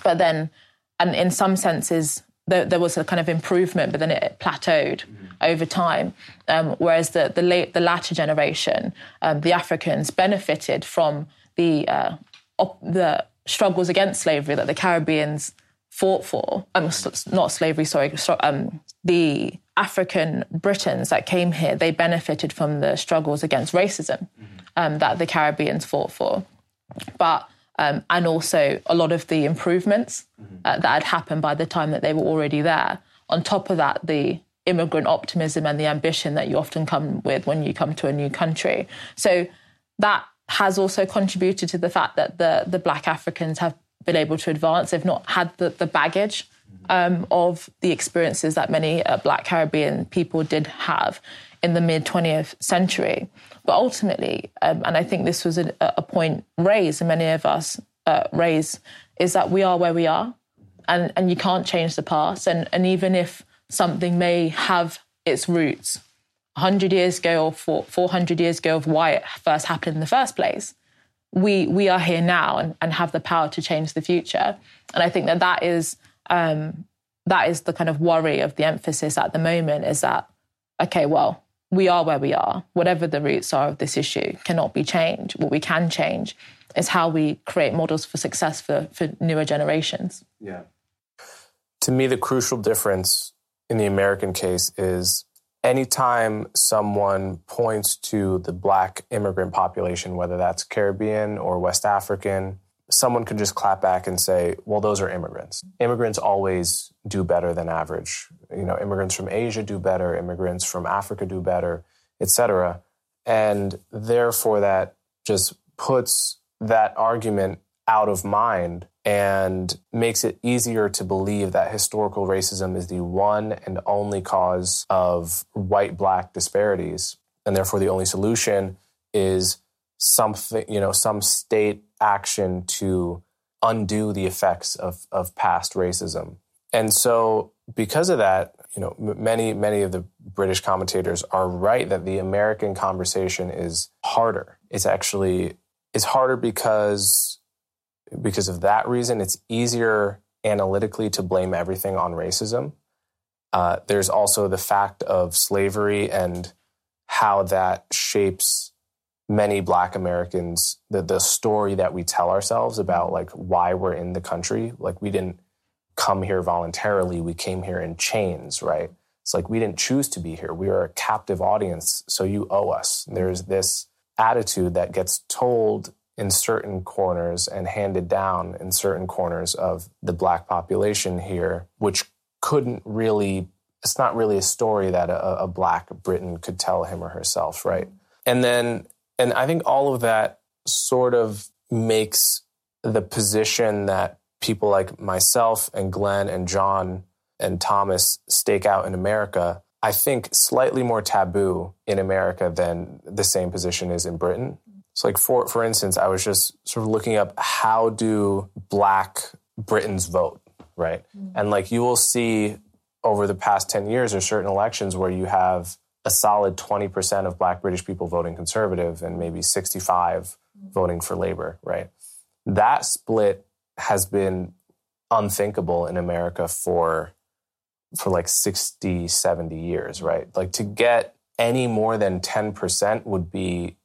but then, and in some senses, there, there was a kind of improvement, but then it plateaued mm-hmm. over time. Um, whereas the the, late, the latter generation, um, the Africans, benefited from the uh, op- the struggles against slavery that the Caribbeans fought for. Um, not slavery, sorry. Um, the African Britons that came here, they benefited from the struggles against racism um, that the Caribbeans fought for. But um, and also a lot of the improvements uh, that had happened by the time that they were already there. On top of that, the immigrant optimism and the ambition that you often come with when you come to a new country. So that has also contributed to the fact that the the Black Africans have been able to advance. They've not had the, the baggage um, of the experiences that many uh, Black Caribbean people did have in the mid 20th century. But ultimately, um, and I think this was a, a, point raised, and many of us uh, raise, is that we are where we are, and, and you can't change the past. And, and even if something may have its roots 100 years ago or 400 years ago of why it first happened in the first place, we we are here now and, and have the power to change the future. And I think that that is um, that is the kind of worry of the emphasis at the moment is that okay, well, we are where we are. Whatever the roots are of this issue cannot be changed. What we can change is how we create models for success for, for newer generations. Yeah. To me, the crucial difference in the American case is anytime someone points to the black immigrant population, whether that's Caribbean or West African, someone could just clap back and say, well, those are immigrants. Immigrants always do better than average. You know, immigrants from Asia do better, immigrants from Africa do better, etc. And therefore that just puts that argument out of mind and makes it easier to believe that historical racism is the one and only cause of white black disparities and therefore the only solution is something you know some state action to undo the effects of of past racism. And so because of that you know many many of the british commentators are right that the american conversation is harder. It's actually it's harder because because of that reason, it's easier analytically to blame everything on racism. Uh, there's also the fact of slavery and how that shapes many Black Americans, the, the story that we tell ourselves about like why we're in the country. Like we didn't come here voluntarily, we came here in chains, right? It's like we didn't choose to be here. We are a captive audience, so you owe us. There's this attitude that gets told in certain corners and handed down in certain corners of the black population here, which couldn't really, it's not really a story that a, a black Briton could tell him or herself, right? And then, and I think all of that sort of makes the position that people like myself and Glenn and John and Thomas stake out in America, I think slightly more taboo in America than the same position is in Britain. So like for for instance, I was just sort of looking up how do black Britons vote, right? Mm-hmm. And like you will see over the past 10 years there's certain elections where you have a solid 20% of black British people voting conservative and maybe 65 mm-hmm. voting for labor, right? That split has been unthinkable in America for for like 60, 70 years, right? Like to get any more than 10% would be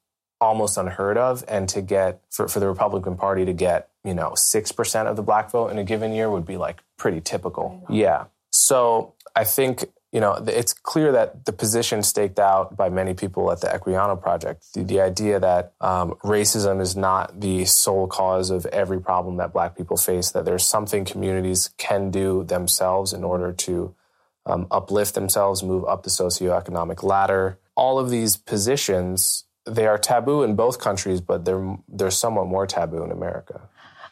almost unheard of. And to get, for, for the Republican Party to get, you know, 6% of the black vote in a given year would be like pretty typical. Yeah. So I think, you know, it's clear that the position staked out by many people at the Equiano Project, the, the idea that um, racism is not the sole cause of every problem that black people face, that there's something communities can do themselves in order to um, uplift themselves, move up the socioeconomic ladder. All of these positions, they are taboo in both countries, but they're, they're somewhat more taboo in America.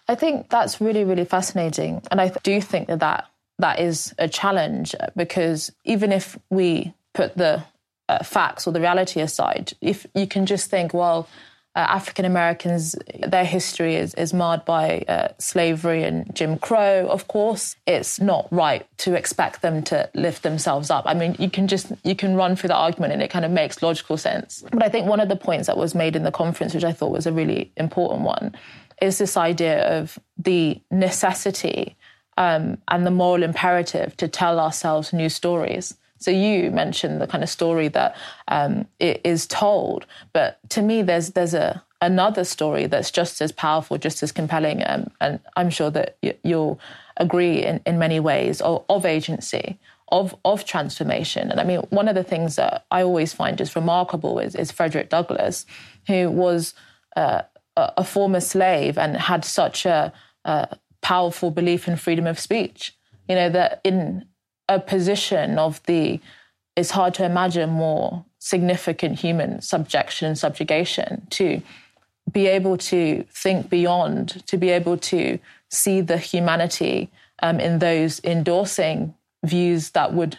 I think that's really, really fascinating. And I do think that, that that is a challenge because even if we put the uh, facts or the reality aside, if you can just think, well, uh, African Americans, their history is, is marred by uh, slavery and Jim Crow. Of course, it's not right to expect them to lift themselves up. I mean, you can just you can run through the argument, and it kind of makes logical sense. But I think one of the points that was made in the conference, which I thought was a really important one, is this idea of the necessity um, and the moral imperative to tell ourselves new stories. So you mentioned the kind of story that um, told, but to me, there's there's a another story that's just as powerful, just as compelling, um, and I'm sure that y- you'll agree in, in many ways of, of agency. Of, of transformation. And I mean, one of the things that I always find just remarkable is, is Frederick Douglass, who was uh, a former slave and had such a, a, powerful belief in freedom of speech. You know, that in a position of the, it's hard to imagine more significant human subjection and subjugation to be able to think beyond, to be able to see the humanity um, in those endorsing views that would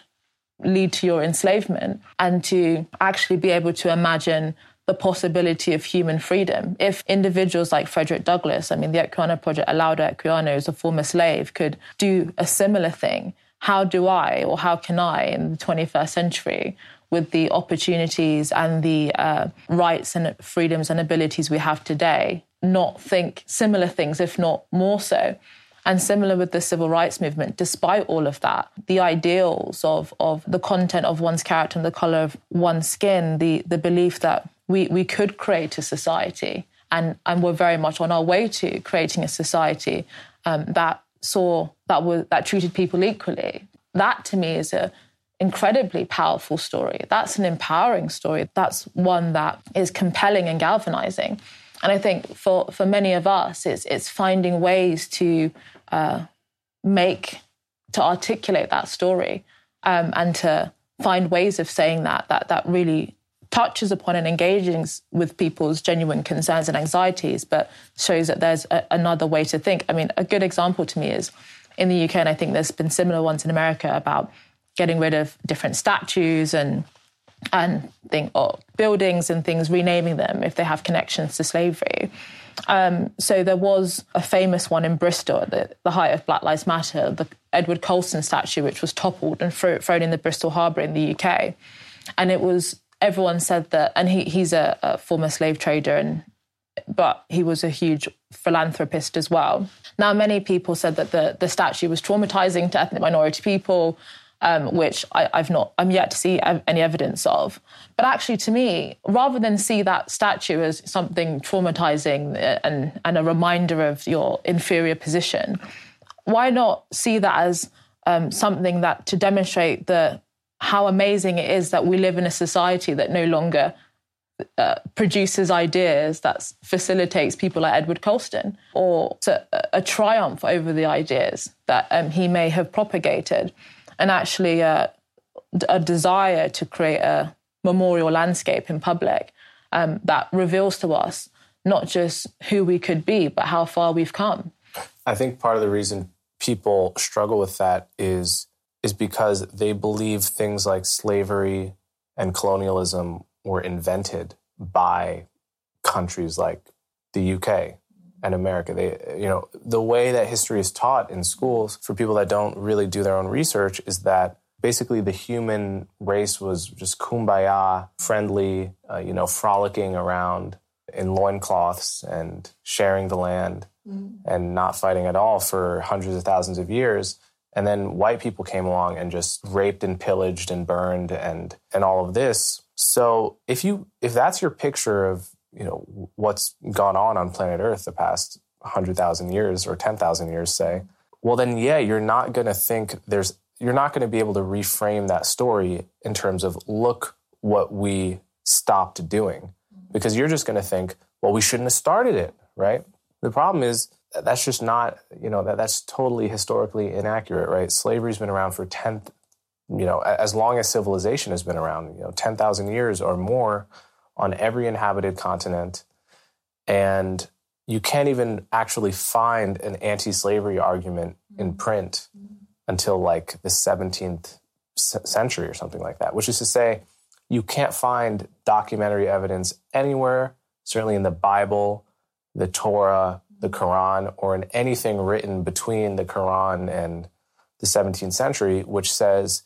lead to your enslavement, and to actually be able to imagine the possibility of human freedom. If individuals like Frederick Douglass, I mean, the Equiano Project, Olaudah Equiano, who's a former slave, could do a similar thing, how do I or how can I in the 21st century, with the opportunities and the uh, rights and freedoms and abilities we have today, not think similar things, if not more so? And similar with the civil rights movement, despite all of that, the ideals of, of the content of one's character and the color of one's skin, the, the belief that we, we could create a society and, and we're very much on our way to creating a society um, that saw that was that treated people equally. That to me is a incredibly powerful story. That's an empowering story. That's one that is compelling and galvanizing. And I think for, for many of us, it's, it's finding ways to uh, make, to articulate that story um, and to find ways of saying that, that, that really touches upon and engages with people's genuine concerns and anxieties, but shows that there's a, another way to think. I mean, a good example to me is in the UK, and I think there's been similar ones in America about getting rid of different statues and and think or buildings and things, renaming them if they have connections to slavery. Um, so there was a famous one in Bristol at the, the, height of Black Lives Matter, the Edward Colston statue, which was toppled and thrown in the Bristol Harbour in the UK. And it was everyone said that, and he, he's a, a former slave trader, and but he was a huge philanthropist as well. Now, many people said that the, the statue was traumatizing to ethnic minority people, um, which I, have not, I'm yet to see any evidence of. But actually, to me, rather than see that statue as something traumatizing and, and a reminder of your inferior position, why not see that as um, something that to demonstrate the how amazing it is that we live in a society that no longer uh, produces ideas that facilitates people like Edward Colston, or a, a triumph over the ideas that um, he may have propagated, and actually uh, a desire to create a memorial landscape in public um, that reveals to us not just who we could be, but how far we've come. I think part of the reason people struggle with that is is because they believe things like slavery and colonialism were invented by countries like the UK and America. They, you know, the way that history is taught in schools for people that don't really do their own research is that basically the human race was just kumbaya, friendly, uh, you know, frolicking around in loincloths and sharing the land mm. and not fighting at all for hundreds of thousands of years and then white people came along and just raped and pillaged and burned and and all of this. So if you if that's your picture of you know what's gone on on planet earth the past 100,000 years or 10,000 years say well then yeah you're not going to think there's you're not going to be able to reframe that story in terms of look what we stopped doing. Because you're just going to think well we shouldn't have started it right? The problem is that's just not, you know, that, that's totally historically inaccurate, right? Slavery's been around for 10, you know, as long as civilization has been around, you know, 10,000 years or more on every inhabited continent. And you can't even actually find an anti slavery argument in mm-hmm. print mm-hmm. until like the 17th century or something like that, which is to say, you can't find documentary evidence anywhere, certainly in the Bible, the Torah, the Quran, or in anything written between the Quran and the 17th century, which says,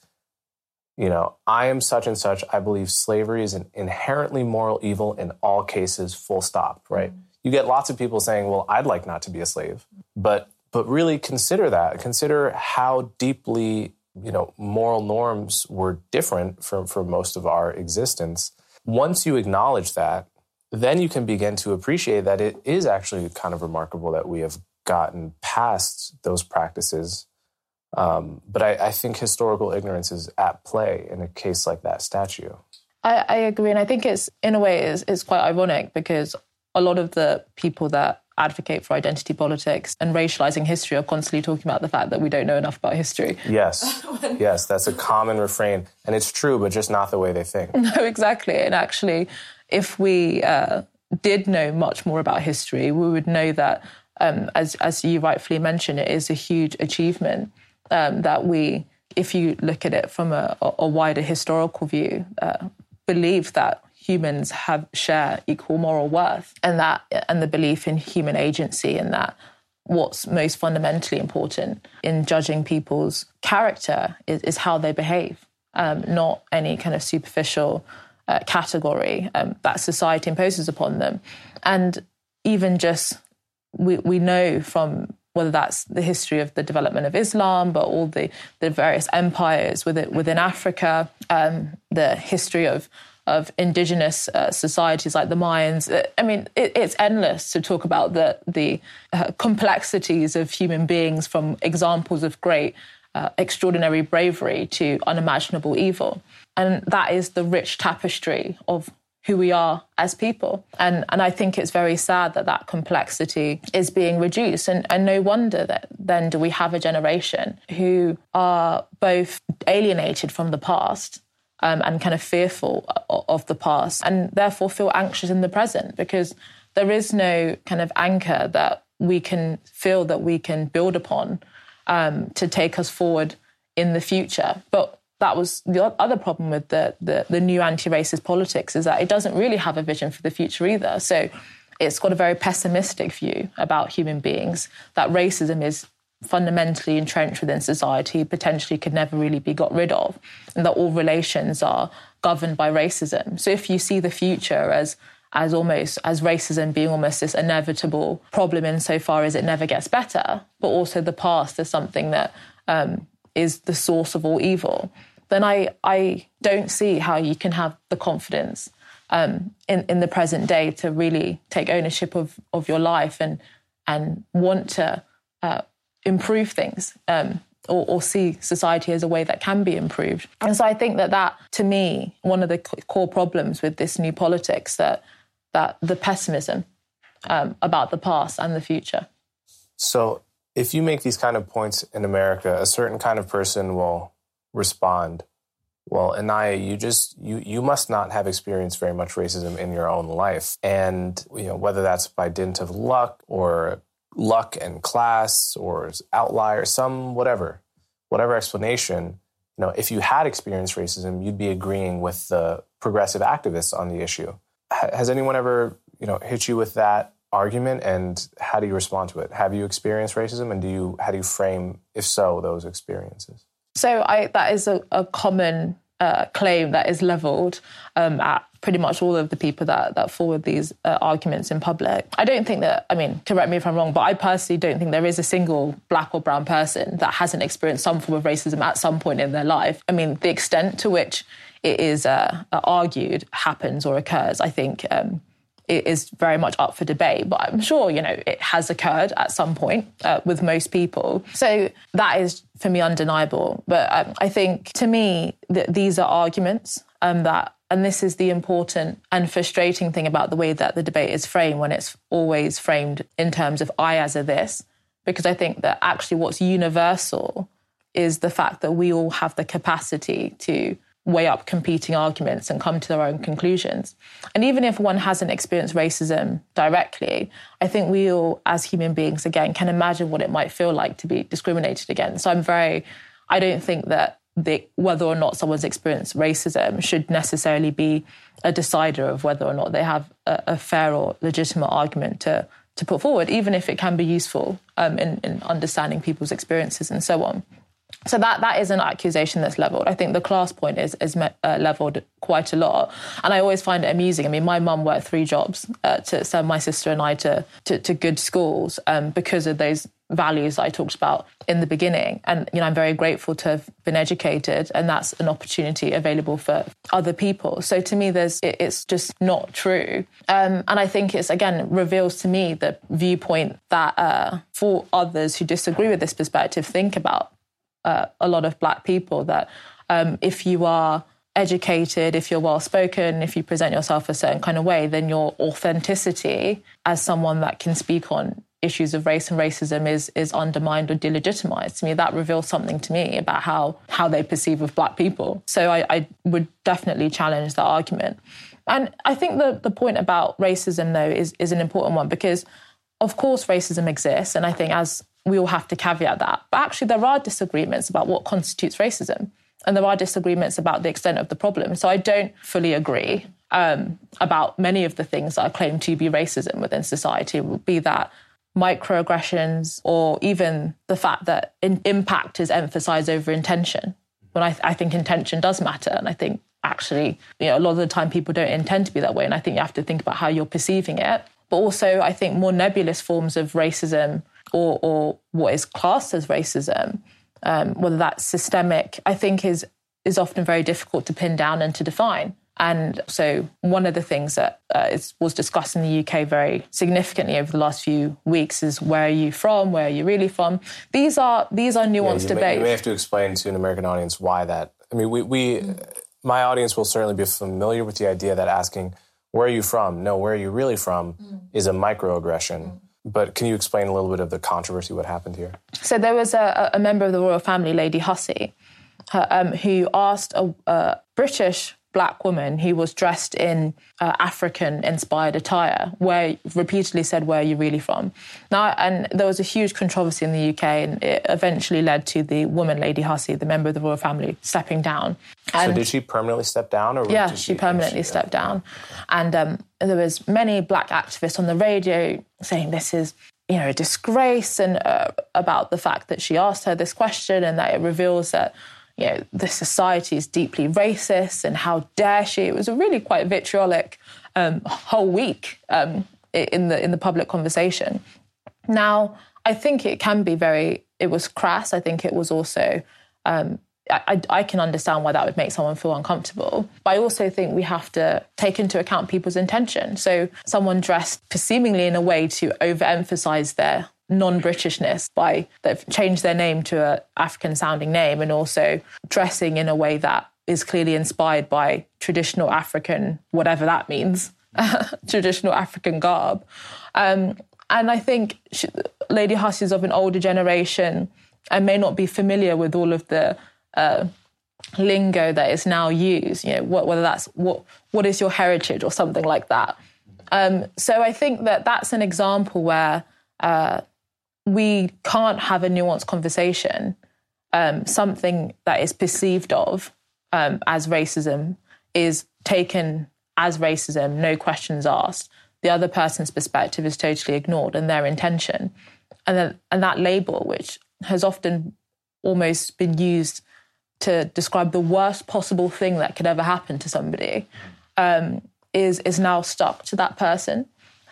you know, I am such and such. I believe slavery is an inherently moral evil in all cases, full stop, right? Mm-hmm. You get lots of people saying, well, I'd like not to be a slave. But but really consider that. Consider how deeply, you know, moral norms were different for, for most of our existence. Once you acknowledge that, then you can begin to appreciate that it is actually kind of remarkable that we have gotten past those practices. Um, but I, I, think historical ignorance is at play in a case like that statue. I, I agree, and I think it's in a way it's, is quite ironic because a lot of the people that advocate for identity politics and racializing history are constantly talking about the fact that we don't know enough about history. Yes. <laughs> yes, that's a common refrain. And it's true, but just not the way they think. <laughs> No, exactly. And actually, if we uh, did know much more about history, we would know that, um, as, as you rightfully mentioned, it is a huge achievement um, that we, if you look at it from a, a wider historical view, uh, believe that humans have share equal moral worth and that and the belief in human agency and that what's most fundamentally important in judging people's character is, is how they behave um, not any kind of superficial uh, category um, that society imposes upon them and even just we, we know from whether that's the history of the development of Islam, but all the, the various empires within, within Africa, um, the history of of indigenous uh, societies like the Mayans. Uh, I mean, it, it's endless to talk about the the uh, complexities of human beings, from examples of great, uh, extraordinary bravery to unimaginable evil, and that is the rich tapestry of who we are as people. And and I think it's very sad that that complexity is being reduced. And, and no wonder that then do we have a generation who are both alienated from the past um, and kind of fearful of the past and therefore feel anxious in the present because there is no kind of anchor that we can feel that we can build upon um, to take us forward in the future. But that was the other problem with the, the, the new anti-racist politics is that it doesn't really have a vision for the future either. So it's got a very pessimistic view about human beings that racism is fundamentally entrenched within society, potentially could never really be got rid of, and that all relations are governed by racism. So if you see the future as as almost as racism being almost this inevitable problem insofar as it never gets better, but also the past is something that um, is the source of all evil, then I I don't see how you can have the confidence um, in in the present day to really take ownership of of your life and and want to uh, improve things um, or, or, see society as a way that can be improved. And so I think that that, to me, one of the core problems with this new politics that that the pessimism um, about the past and the future. So, if you make these kind of points in America, a certain kind of person will respond. Well, Inaya, you just you you must not have experienced very much racism in your own life, and you know whether that's by dint of luck or luck and class or outlier, some whatever, whatever explanation, you know, if you had experienced racism, you'd be agreeing with the progressive activists on the issue. has anyone ever, you know, hit you with that argument and how do you respond to it? Have you experienced racism and do you how do you frame, if so, those experiences? So I that is a, a common uh, claim that is leveled um, at pretty much all of the people that, that forward these uh, arguments in public. I don't think that, I mean, correct me if I'm wrong, but I personally don't think there is a single black or brown person that hasn't experienced some form of racism at some point in their life. I mean, the extent to which it is uh, argued happens or occurs, I think. Um, is very much up for debate, but I'm sure you know it has occurred at some point uh, with most people. So that is for me undeniable. But um, I think to me that these are arguments um, that and this is the important and frustrating thing about the way that the debate is framed when it's always framed in terms of I as a this, because I think that actually what's universal is the fact that we all have the capacity to weigh up competing arguments and come to their own conclusions. And even if one hasn't experienced racism directly, I think we all, as human beings, again, can imagine what it might feel like to be discriminated against. So I'm very, I don't think that the, whether or not someone's experienced racism should necessarily be a decider of whether or not they have a, a fair or legitimate argument to to put forward, even if it can be useful um, in, in understanding people's experiences and so on. So that that is an accusation that's leveled. I think the class point is is uh, leveled quite a lot, and I always find it amusing. I mean, my mum worked three jobs uh, to send my sister and I to to, to good schools um, because of those values I talked about in the beginning. And you know, I'm very grateful to have been educated, and that's an opportunity available for other people. So to me, there's it, it's just not true. Um, and I think it's again reveals to me the viewpoint that uh, for others who disagree with this perspective think about uh, a lot of black people that um, if you are educated, if you're well spoken, if you present yourself a certain kind of way, then your authenticity as someone that can speak on issues of race and racism is is undermined or delegitimized. To me, that reveals something to me about how how they perceive of black people. So I, I would definitely challenge that argument. And I think the the point about racism though is is an important one because of course racism exists. And I think as we all have to caveat that. But actually, there are disagreements about what constitutes racism, and there are disagreements about the extent of the problem. So I don't fully agree um, about many of the things that are claimed to be racism within society, be that microaggressions or even the fact that impact is emphasized over intention. When I, I think intention does matter, and I think actually, you know, a lot of the time people don't intend to be that way, and I think you have to think about how you're perceiving it. But also, I think more nebulous forms of racism or, or what is classed as racism, um, whether that's systemic, I think is is often very difficult to pin down and to define. And so, one of the things that uh, is, was discussed in the UK very significantly over the last few weeks is where are you from? Where are you really from? These are these are nuanced yeah, you debates. May, you may have to explain to an American audience why that. I mean, we, we my audience will certainly be familiar with the idea that asking where are you from? No, where are you really from? Mm. is a microaggression. Mm. But can you explain a little bit of the controversy, what happened here? So there was a, a member of the royal family, Lady Hussey, um, who asked a, a, British black woman who was dressed in uh, African inspired attire, where repeatedly said, Where are you really from? Now, and there was a huge controversy in the UK, and it eventually led to the woman, Lady Hussey, the member of the royal family, stepping down. And so, did she permanently step down? Or yeah, she, she, permanently she, stepped yeah. down. And um, there was many black activists on the radio saying this is you know, a disgrace and uh, about the fact that she asked her this question and that it reveals that you know, the society is deeply racist and how dare she. It was a really quite vitriolic um, whole week um, in the in the public conversation. Now, I think it can be very. It was crass. I think it was also. Um, I, I, can understand why that would make someone feel uncomfortable. But I also think we have to take into account people's intention. So, someone dressed seemingly in a way to overemphasize their non-Britishness by they've changed their name to an African sounding name and also dressing in a way that is clearly inspired by traditional African, whatever that means, <laughs> traditional African garb. Um, and I think she, Lady Hussey is of an older generation and may not be familiar with all of the uh, lingo that is now used. You know, whether that's what what is your heritage or something like that. Um, so I think that that's an example where uh, we can't have a nuanced conversation. Um, something that is perceived of um, as racism is taken as racism, no questions asked. The other person's perspective is totally ignored and their intention. And, then, and that label, which has often almost been used to describe the worst possible thing that could ever happen to somebody, um, is, is now stuck to that person.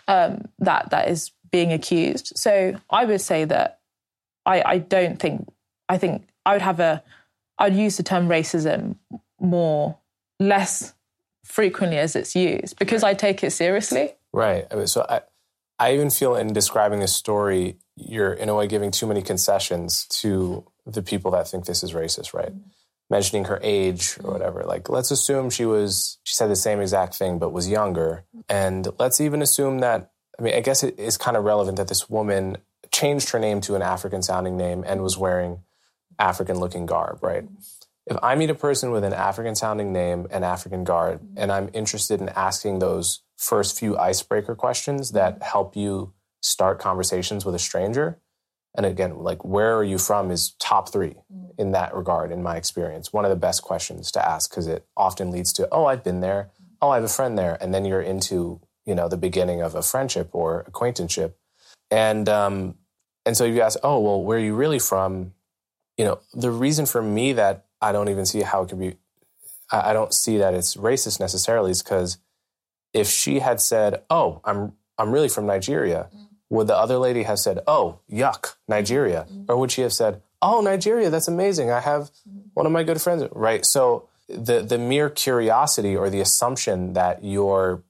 Um, that, that is being accused. So I would say that I, I don't think, I think I would have a, I'd use the term racism more, less frequently as it's used because I take it seriously. Right. So I, I even feel in describing a story, you're in a way giving too many concessions to the people that think this is racist, right? Mentioning her age or whatever. Like, let's assume she was, she said the same exact thing, but was younger. And let's even assume that I mean, I guess it is kind of relevant that this woman changed her name to an African sounding name and was wearing African looking garb, right? If I meet a person with an African sounding name and African garb, and I'm interested in asking those first few icebreaker questions that help you start conversations with a stranger, and again, like where are you from is top three mm. in that regard, in my experience. One of the best questions to ask because it often leads to, oh, I've been there. Oh, I have a friend there. And then you're into, you know, the beginning of a friendship or acquaintanceship. And um, and so you ask, oh, well, where are you really from? You know, the reason for me that I don't even see how it could be, I don't see that it's racist necessarily is because if she had said, oh, I'm I'm really from Nigeria, mm would the other lady have said, "Oh, yuck, Nigeria," mm-hmm. or would she have said, "Oh, Nigeria, that's amazing. I have one of my good friends." Right. So the the mere curiosity or the assumption that your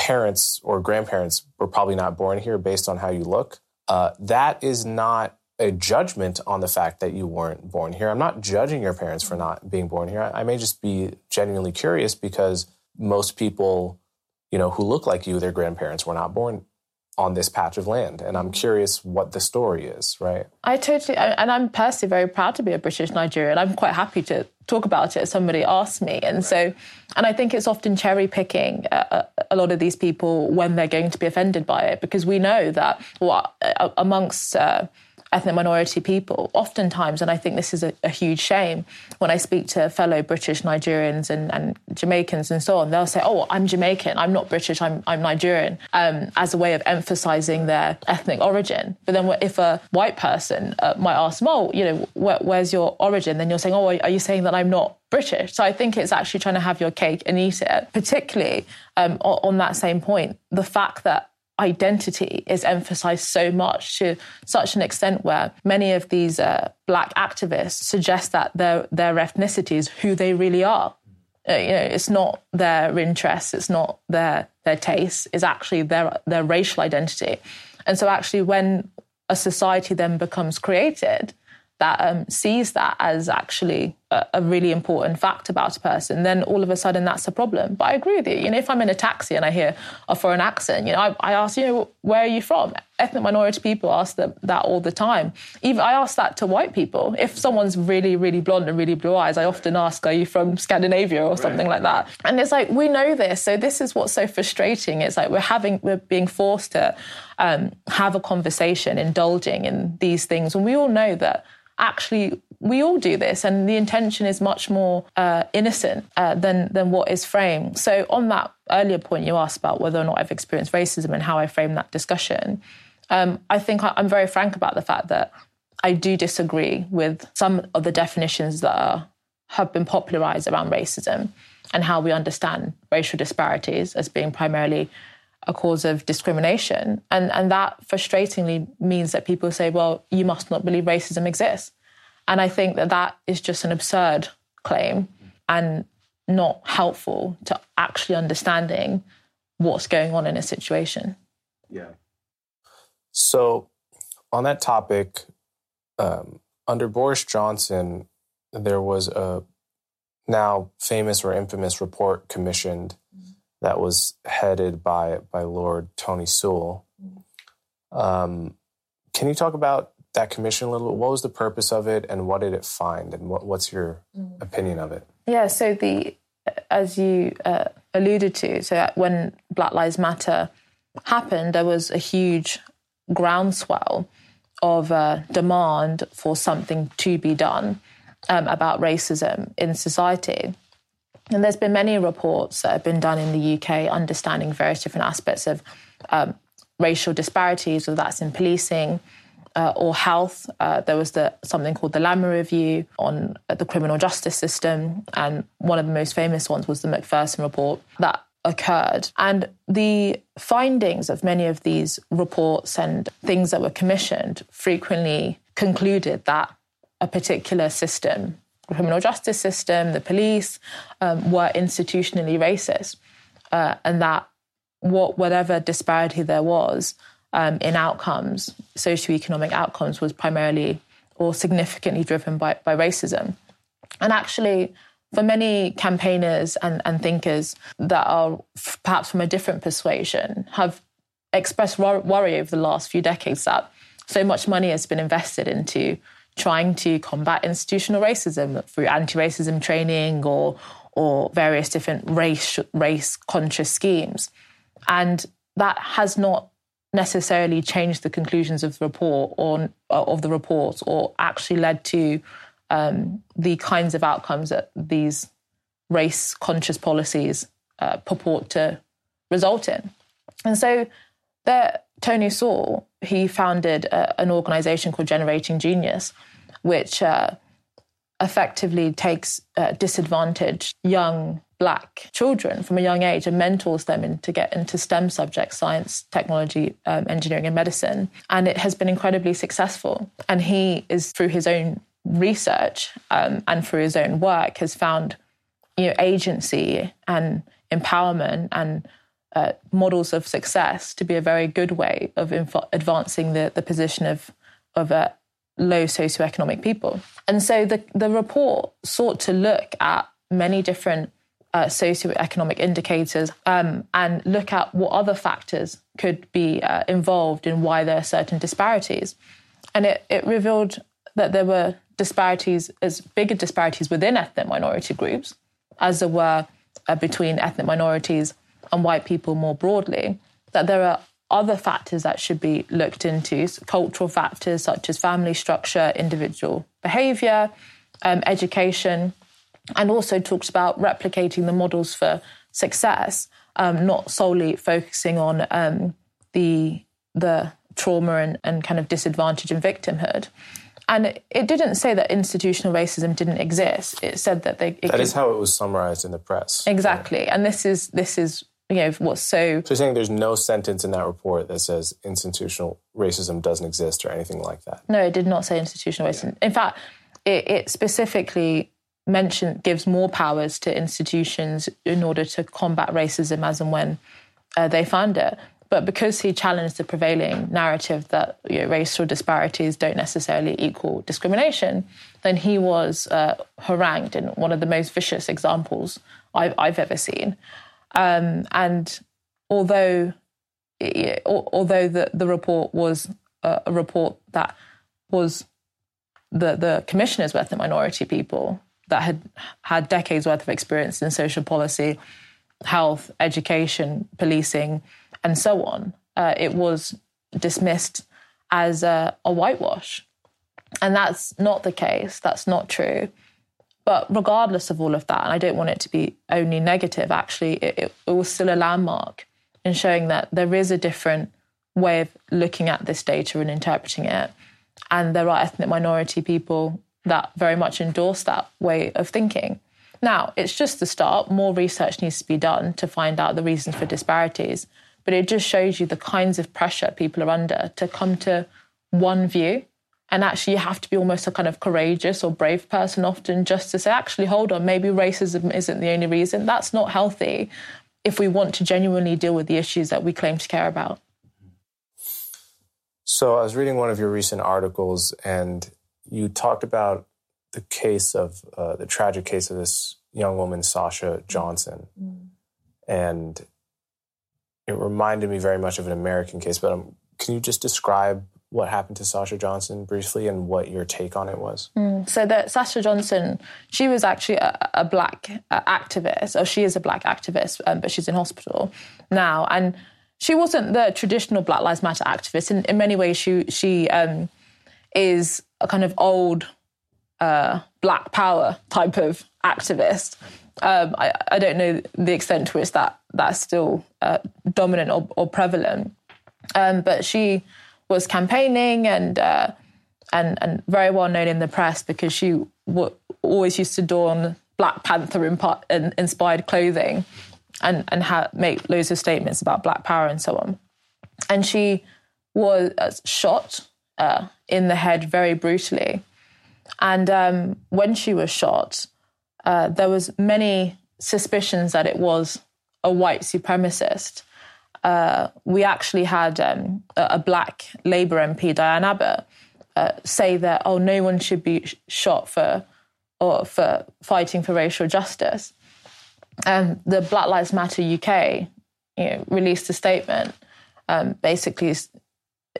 parents or grandparents were probably not born here based on how you look, uh, that is not a judgment on the fact that you weren't born here. I'm not judging your parents for not being born here. I may just be genuinely curious because most people, you know, who look like you, their grandparents were not born on this patch of land and i'm curious what the story is right? I totally and i'm personally very proud to be a british nigerian. I'm quite happy to talk about it if somebody asks me. And so and i think it's often cherry picking uh, a lot of these people when they're going to be offended by it because we know that well, amongst uh, ethnic minority people. Oftentimes, and I think this is a, a, huge shame, when I speak to fellow British Nigerians and, and, Jamaicans and so on, they'll say, Oh, I'm Jamaican, I'm not British, I'm, I'm Nigerian, um, as a way of emphasizing their ethnic origin. But then if a white person uh, might ask, Oh, you know, where, where's your origin? Then you're saying, Oh, are you saying that I'm not British. So I think it's actually trying to have your cake and eat it. Particularly um, on that same point, the fact that identity is emphasized so much to such an extent where many of these uh, black activists suggest that their their ethnicity is who they really are. Uh, you know, it's not their interests, it's not their their tastes, it's actually their their racial identity. And so, actually, when a society then becomes created, that um, sees that as actually a, really important fact about a person, then all of a sudden that's a problem. But I agree with you. You know, if I'm in a taxi and I hear a foreign accent, you know, I, I ask, you know, where are you from? Ethnic minority people ask them, that all the time. Even I ask that to white people. If someone's really, really blonde and really blue eyes, I often ask, are you from Scandinavia or something right. like that? And it's like we know this, so this is what's so frustrating. It's like we're having, we're being forced to um, have a conversation, indulging in these things, and we all know that actually we all do this, and the intention is much more uh, innocent uh, than than what is framed. So, on that earlier point you asked about whether or not I've experienced racism and how I frame that discussion, um, I think I'm very frank about the fact that I do disagree with some of the definitions that are, have been popularized around racism and how we understand racial disparities as being primarily a cause of discrimination. And, and that frustratingly means that people say, well, you must not believe racism exists. And I think that that is just an absurd claim and not helpful to actually understanding what's going on in a situation. Yeah. So, on that topic, um, under Boris Johnson, there was a now famous or infamous report commissioned that was headed by by Lord Tony Sewell. Um, can you talk about that commission a little? bit? What was the purpose of it, and what did it find, and what, what's your mm. opinion of it? Yeah, so the as you uh, alluded to, so when Black Lives Matter happened, there was a huge groundswell of uh, demand for something to be done um, about racism in society. And there's been many reports that have been done in the UK understanding various different aspects of um, racial disparities, whether that's in policing uh, or health. Uh, there was the, something called the Lammy Review on uh, the criminal justice system. And one of the most famous ones was the Macpherson report that occurred. And the findings of many of these reports and things that were commissioned frequently concluded that a particular system the criminal justice system, the police, um, were institutionally racist, uh, and that what whatever disparity there was um, in outcomes, socioeconomic outcomes, was primarily or significantly driven by, by racism. And actually, for many campaigners and, and thinkers that are f- perhaps from a different persuasion, have expressed wor- worry over the last few decades that so much money has been invested into trying to combat institutional racism through anti-racism training or or various different race race conscious schemes, and that has not necessarily changed the conclusions of the report or of the report or actually led to um, the kinds of outcomes that these race conscious policies uh, purport to result in. And so there, Tony Sewell, he founded uh, an organization called Generating Genius, which uh, effectively takes uh, disadvantaged young black children from a young age and mentors them in, to get into STEM subjects, science, technology, um, engineering, and medicine. And it has been incredibly successful. And he is, through his own research um, and through his own work, has found you know, agency and empowerment and uh, models of success to be a very good way of inf- advancing the, the position of, of uh, low socioeconomic people. And so the, the report sought to look at many different uh, socioeconomic indicators um, and look at what other factors could be uh, involved in why there are certain disparities. And it, it revealed that there were disparities, as bigger disparities within ethnic minority groups as there were uh, between ethnic minorities and white people more broadly, that there are other factors that should be looked into, cultural factors such as family structure, individual behavior, um, education, and also talks about replicating the models for success, um, not solely focusing on um, the the trauma and, and kind of disadvantage and victimhood. And it, didn't say that institutional racism didn't exist. It said that they. That could, is how it was summarized in the press. Exactly, and this is this is you know what's so. So you're saying there's no sentence in that report that says institutional racism doesn't exist or anything like that. No, it did not say institutional racism. In fact, it, it specifically mentioned gives more powers to institutions in order to combat racism as and when uh, they find it. But because he challenged the prevailing narrative that you know, racial disparities don't necessarily equal discrimination, then he was uh, harangued in one of the most vicious examples I've, I've ever seen. Um, and although although the, the report was a, a report that was the the commissioners were ethnic minority people that had had decades worth of experience in social policy, health, education, policing, and so on, uh, it was dismissed as a, a whitewash. And that's not the case. That's not true. But regardless of all of that, and I don't want it to be only negative, actually, it, it, was still a landmark in showing that there is a different way of looking at this data and interpreting it. And there are ethnic minority people that very much endorse that way of thinking. Now, it's just the start. More research needs to be done to find out the reasons for disparities but it just shows you the kinds of pressure people are under to come to one view. And actually, you have to be almost a kind of courageous or brave person often just to say, actually, hold on, maybe racism isn't the only reason. That's not healthy if we want to genuinely deal with the issues that we claim to care about. So, I was reading one of your recent articles, and you talked about the case of uh, the tragic case of this young woman, Sasha Johnson. Mm. And it reminded me very much of an American case. But um, can you just describe what happened to Sasha Johnson briefly and what your take on it was? Mm. So that Sasha Johnson, she was actually a, a black uh, activist, or she is a black activist, um, but she's in hospital now, and she wasn't the traditional Black Lives Matter activist. In, in many ways, she she um, is a kind of old uh, Black Power type of activist. Um, I, I, don't know the extent to which that that's still uh, dominant or, or prevalent. Um, but she was campaigning and uh, and and very well known in the press because she w- always used to don Black Panther inspired clothing and and ha- make loads of statements about Black Power and so on. And she was uh, shot uh, in the head very brutally. And um, when she was shot, uh, there was many suspicions that it was a white supremacist. Uh, we actually had um, a, black Labour MP, Diane Abbott, uh, say that oh, no one should be shot for or for fighting for racial justice. And the Black Lives Matter UK you know, released a statement, um, basically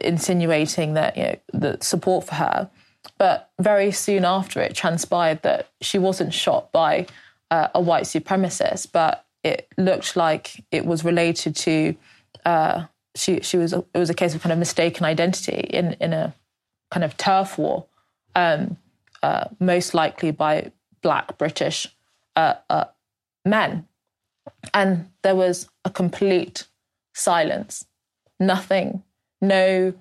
insinuating that you know, the support for her But very soon after, it transpired that she wasn't shot by uh, a white supremacist, but it looked like it was related to uh, she. She was. It was a case of kind of mistaken identity in in a kind of turf war, um, uh, most likely by black British uh, uh, men, and there was a complete silence, nothing, no,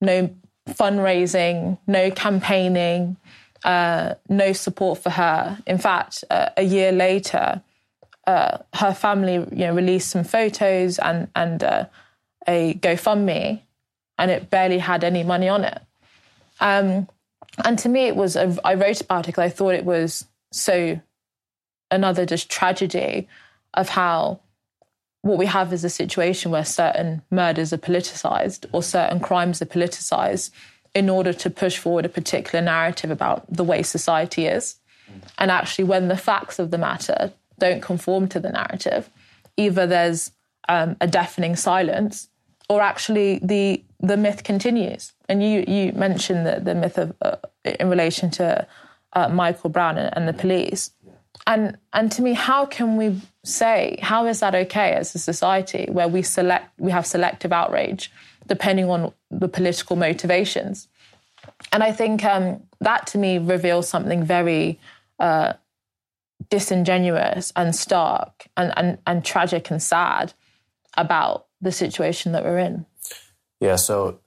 no fundraising, no campaigning, uh, no support for her. In fact, a year later, uh, her family you know released some photos and and uh, a GoFundMe, and it barely had any money on it. Um, and to me, it was a, I wrote about it because I thought it was so another just tragedy of how what we have is a situation where certain murders are politicized or certain crimes are politicized in order to push forward a particular narrative about the way society is. And actually, when the facts of the matter don't conform to the narrative, either there's um, a deafening silence or actually the the myth continues. And you you mentioned the, the myth of uh, in relation to uh, Michael Brown and, and the police. And and to me, how can we say how is that okay as a society where we select we have selective outrage depending on the political motivations? And I think um, that to me reveals something very uh, disingenuous and stark and, and, and tragic and sad about the situation that we're in. Yeah, so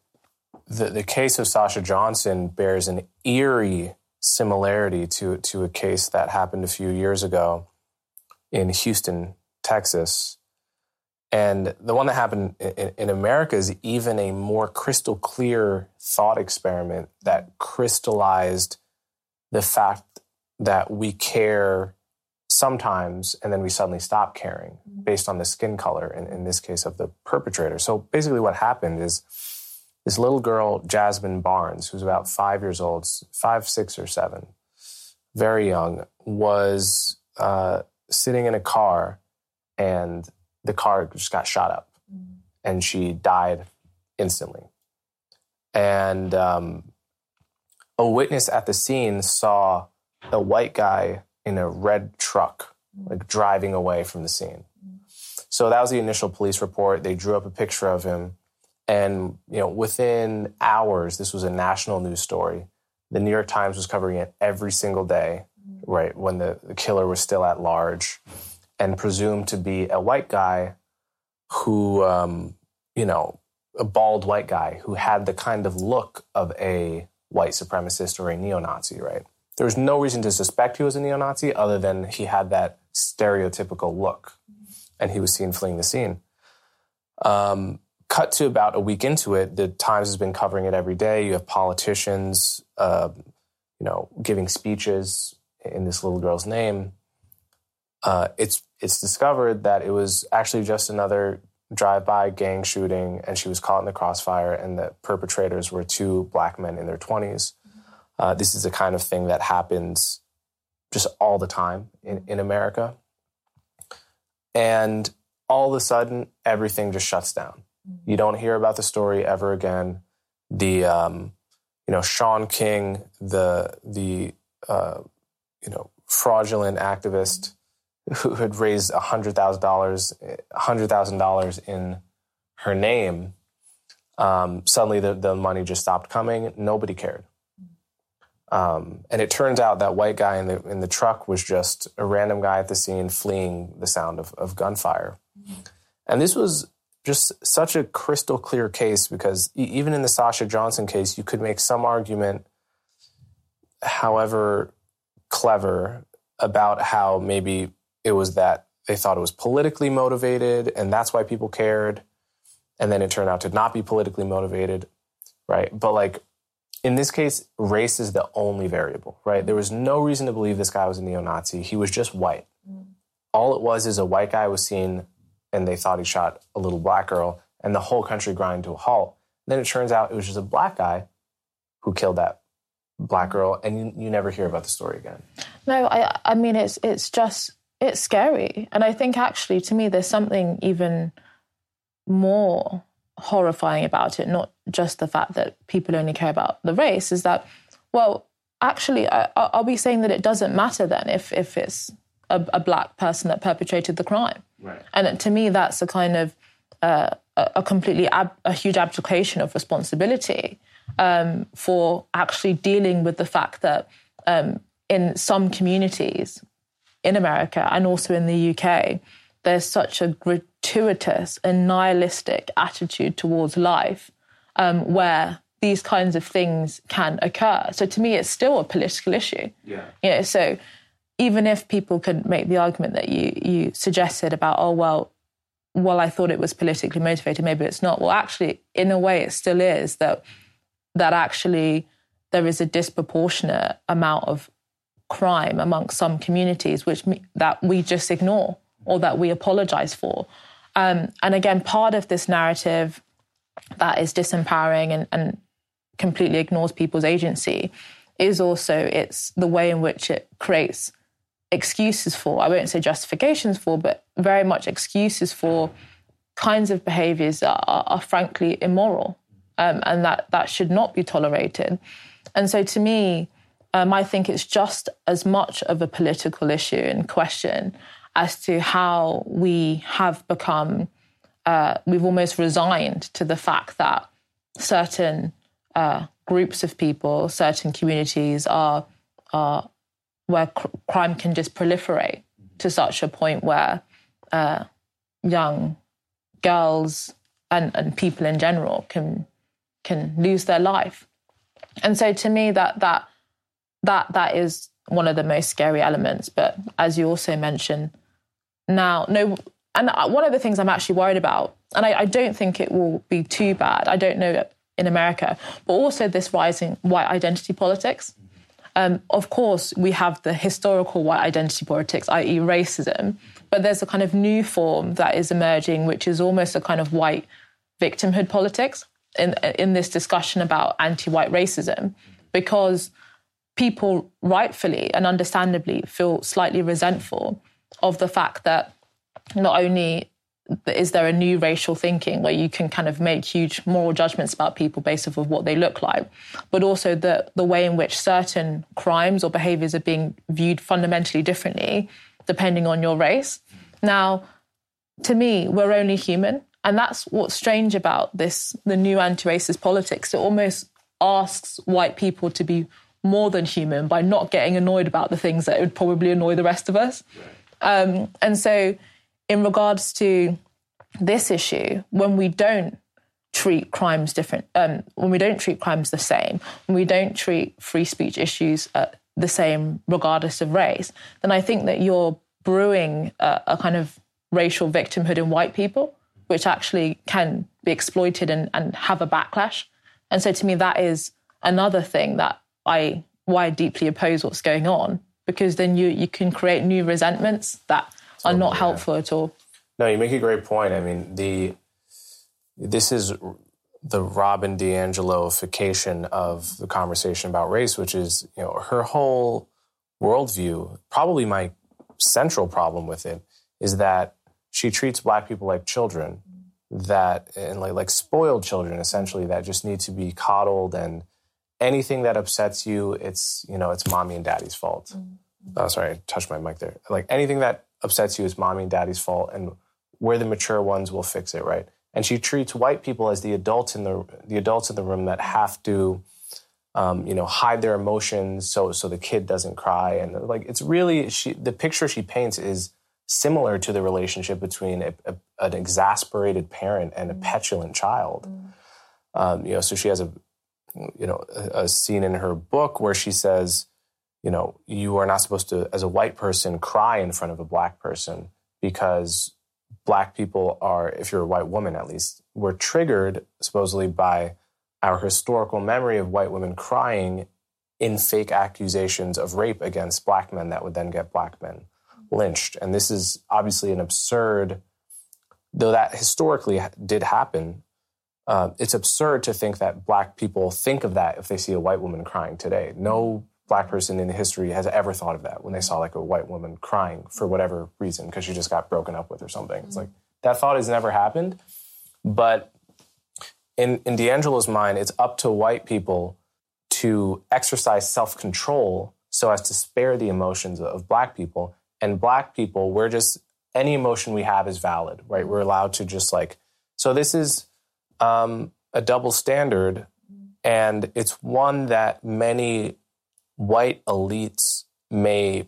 the, the case of Sasha Johnson bears an eerie similarity to, to a case that happened a few years ago in Houston, Texas. And the one that happened in, in America is even a more crystal clear thought experiment that crystallized the fact that we care sometimes and then we suddenly stop caring mm-hmm. based on the skin color in, in this case of the perpetrator so basically what happened is this little girl Jazmine Barnes who's about five years old five six or seven very young was uh, sitting in a car and the car just got shot up mm-hmm. and she died instantly and um, a witness at the scene saw a white guy in a red truck, like driving away from the scene. So that was the initial police report. They drew up a picture of him. And, you know, within hours, this was a national news story. The New York Times was covering it every single day, right, when the, the killer was still at large and presumed to be a white guy who, um, you know, a bald white guy who had the kind of look of a white supremacist or a neo Nazi, right? There was no reason to suspect he was a neo-Nazi other than he had that stereotypical look, and he was seen fleeing the scene. Um, cut to about a week into it, the Times has been covering it every day. You have politicians, uh, you know, giving speeches in this little girl's name. Uh, it's it's discovered that it was actually just another drive-by gang shooting, and she was caught in the crossfire, and the perpetrators were two black men in their twenties. Uh, this is the kind of thing that happens just all the time in, in America. And all of a sudden, everything just shuts down. You don't hear about the story ever again. The, um, you know, Shaun King, the, the, uh, you know, fraudulent activist who had raised $100,000, $100,000 in her name, um, suddenly the, the money just stopped coming. Nobody cared. Um, and it turns out that white guy in the in the truck was just a random guy at the scene fleeing the sound of, of gunfire. And this was just such a crystal clear case because even in the Sasha Johnson case, you could make some argument, however clever, about how maybe it was that they thought it was politically motivated and that's why people cared. And then it turned out to not be politically motivated, right? But like in this case, race is the only variable, right? There was no reason to believe this guy was a neo Nazi. He was just white. Mm. All it was is a white guy was seen and they thought he shot a little black girl and the whole country grind to a halt. then it turns out it was just a black guy who killed that black girl and you, you never hear about the story again. No, I, I mean, it's, it's just, it's scary. And I think actually to me, there's something even more horrifying about it, not just the fact that people only care about the race, is that well, actually, are we saying that it doesn't matter then if if it's a, a black person that perpetrated the crime? Right. And to me, that's a kind of uh, a completely ab- a huge abdication of responsibility um, for actually dealing with the fact that um, in some communities in America and also in the UK, there's such a gratuitous and nihilistic attitude towards life um, where these kinds of things can occur. So to me, it's still a political issue. Yeah. Yeah. So even if people could make the argument that you you suggested about, oh well, well, I thought it was politically motivated, maybe it's not. Well, actually, in a way, it still is that that actually there is a disproportionate amount of crime amongst some communities, which that we just ignore or that we apologize for. Um, and again, part of this narrative that is disempowering and, and completely ignores people's agency is also it's the way in which it creates excuses for, I won't say justifications for, but very much excuses for kinds of behaviors that are, are frankly immoral um, and that, that should not be tolerated. And so to me, um, I think it's just as much of a political issue and question as to how we have become, uh, we've almost resigned to the fact that certain uh, groups of people, certain communities are, are where cr- crime can just proliferate to such a point where uh, young girls and, and people in general can can lose their life. And so to me that that that that is one of the most scary elements. But as you also mentioned, now no and one of the things I'm actually worried about, and I, I don't think it will be too bad. I don't know in America, but also this rising white identity politics. Um, of course, we have the historical white identity politics, i.e., racism, but there's a kind of new form that is emerging, which is almost a kind of white victimhood politics in, in this discussion about anti white racism, because people rightfully and understandably feel slightly resentful of the fact that not only is there a new racial thinking where you can kind of make huge moral judgments about people based off of what they look like, but also the the way in which certain crimes or behaviors are being viewed fundamentally differently depending on your race. Now, to me, we're only human, and that's what's strange about this the new anti-racist politics. It almost asks white people to be more than human by not getting annoyed about the things that would probably annoy the rest of us. Um, and so in regards to this issue, when we don't treat crimes different, um, when we don't treat crimes the same, when we don't treat free speech issues uh, the same regardless of race, then I think that you're brewing a, a, kind of racial victimhood in white people, which actually can be exploited and, and have a backlash. And so to me, that is another thing that I why I deeply oppose what's going on, because then you you can create new resentments that are oh, not yeah. helpful at all. No, you make a great point. I mean, the this is the Robin DiAngeloification of the conversation about race, which is you know her whole worldview. Probably my central problem with it is that she treats black people like children that and like like spoiled children essentially that just need to be coddled and anything that upsets you it's you know it's mommy and daddy's fault mm-hmm. oh sorry i touched my mic there like anything that upsets you is mommy and daddy's fault and we're the mature ones We'll fix it right and she treats white people as the adults in the the adults in the room that have to um, you know hide their emotions so so the kid doesn't cry and like it's really she the picture she paints is similar to the relationship between a, a, an exasperated parent and a mm. petulant child mm. um, you know so she has a you know a, a scene in her book where she says you know you are not supposed to as a white person cry in front of a black person because black people are, if you're a white woman at least, were triggered supposedly by our historical memory of white women crying in fake accusations of rape against black men that would then get black men lynched. And this is obviously an absurd, though that historically did happen. Uh, it's absurd to think that black people think of that if they see a white woman crying today. No black person in the history has ever thought of that when they saw like a white woman crying for whatever reason because she just got broken up with or something. Mm-hmm. It's like that thought has never happened. But in in DiAngelo's mind, it's up to white people to exercise self control so as to spare the emotions of black people. And black people, we're just, any emotion we have is valid, right? We're allowed to just like, so this is um, a double standard. And it's one that many white elites may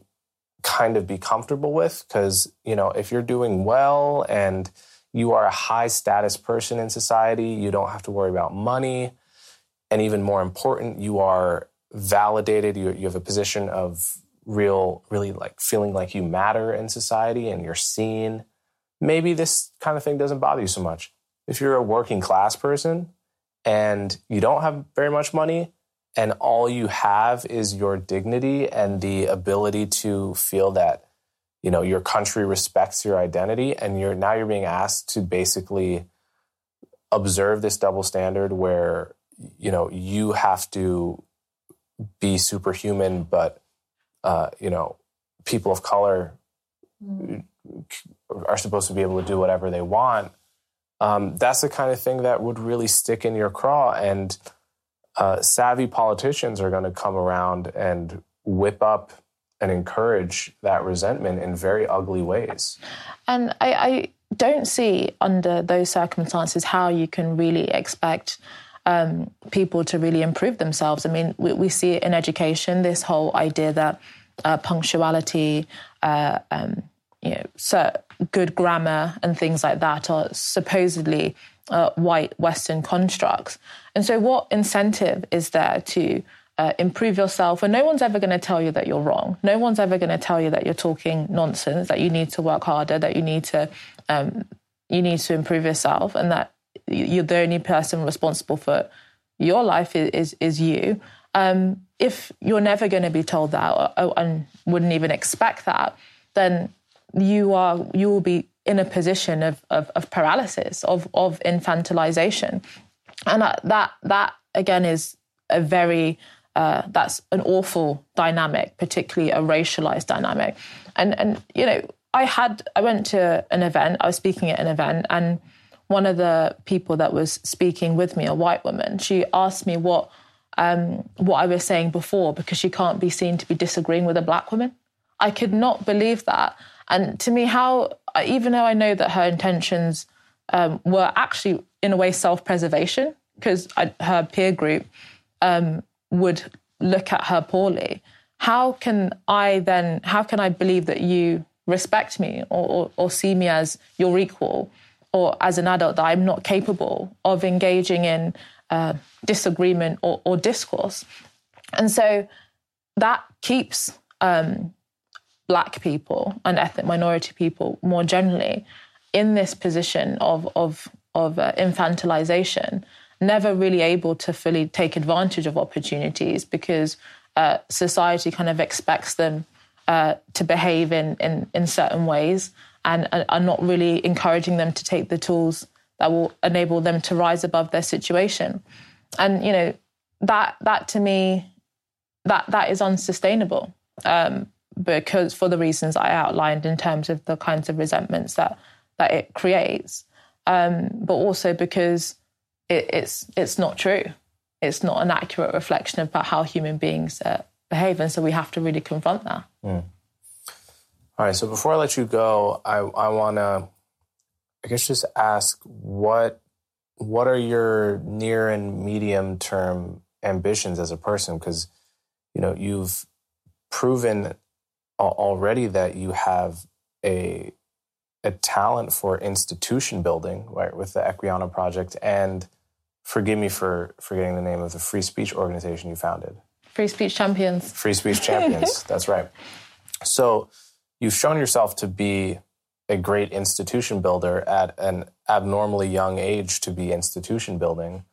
kind of be comfortable with because, you know, if you're doing well and you are a high status person in society, you don't have to worry about money. And even more important, you are validated, you, you have a position of real, really like feeling like you matter in society and you're seen. Maybe this kind of thing doesn't bother you so much. If you're a working class person and you don't have very much money, and all you have is your dignity and the ability to feel that you know your country respects your identity and you're now you're being asked to basically observe this double standard where you know you have to be superhuman but uh, you know people of color mm. are supposed to be able to do whatever they want um, that's the kind of thing that would really stick in your craw and uh, savvy politicians are going to come around and whip up and encourage that resentment in very ugly ways. And I, I don't see under those circumstances how you can really expect um, people to really improve themselves. I mean, we, we, see it in education, this whole idea that uh, punctuality, uh, um, you know, so good grammar and things like that are supposedly uh, white Western constructs. And so, what incentive is there to uh, improve yourself? And no one's ever going to tell you that you're wrong. No one's ever going to tell you that you're talking nonsense. That you need to work harder. That you need to um, you need to improve yourself, and that you're the only person responsible for your life is is, is you. Um, if you're never going to be told that, or, and wouldn't even expect that, then you are you will be in a position of, of, of paralysis, of, of infantilization. And that, that again is a very, uh, that's an awful dynamic, particularly a racialized dynamic. And, and, you know, I had, I went to an event, I was speaking at an event, and one of the people that was speaking with me, a white woman, she asked me what, um, what I was saying before because she can't be seen to be disagreeing with a black woman. I could not believe that. And to me, how even though I know that her intentions um, were actually in a way self-preservation because her peer group um, would look at her poorly. How can I then? How can I believe that you respect me or, or, or see me as your equal, or as an adult that I'm not capable of engaging in uh, disagreement or, or, discourse? And so that keeps um, black people and ethnic minority people more generally in this position of of of uh, infantilization, never really able to fully take advantage of opportunities because uh, society kind of expects them uh, to behave in, in in certain ways and are not really encouraging them to take the tools that will enable them to rise above their situation. And you know that that to me that that is unsustainable. Um, because for the reasons I outlined in terms of the kinds of resentments that that it creates, um, but also because it, it's it's not true. It's not an accurate reflection about how human beings uh, behave, and so we have to really confront that. Mm. All right. So before I let you go, I I want to, I guess, just ask what what are your near and medium term ambitions as a person? Because you know you've proven already that you have a a talent for institution building, right, with the Equiano project, and forgive me for forgetting the name of the free speech organization you founded. Free Speech Champions. Free Speech Champions. <laughs> that's right. So you've shown yourself to be a great institution builder at an abnormally young age to be institution building,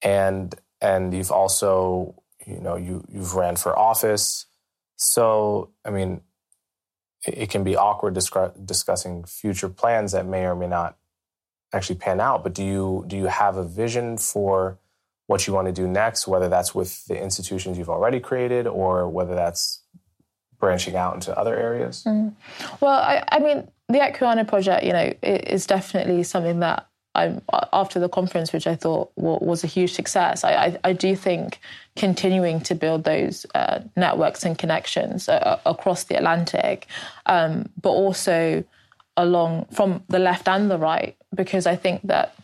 and and you've also you know you you've ran for office so, I mean, it, can be awkward discuss, discussing future plans that may or may not actually pan out. But do you do you have a vision for what you want to do next? Whether that's with the institutions you've already created, or whether that's branching out into other areas. Mm. Well, I, I mean, the Equiano project, you know, is definitely something that I, after the conference, which I thought was a huge success, I, I, I do think continuing to build those uh, networks and connections uh, across the Atlantic, um, but also along from the left and the right, because I think that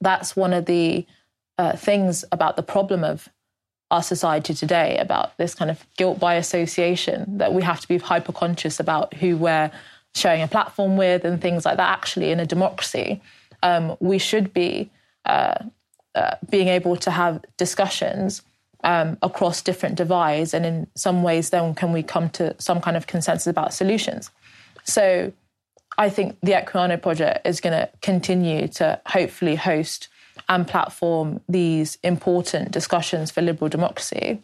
that's one of the uh, things about the problem of our society today about this kind of guilt by association that we have to be hyper conscious about who we're sharing a platform with and things like that. Actually, in a democracy, um, we should be uh, uh, being able to have discussions um, across different divides, and in some ways, then can we come to some kind of consensus about solutions? So, I think the Equiano project is going to continue to hopefully host and platform these important discussions for liberal democracy.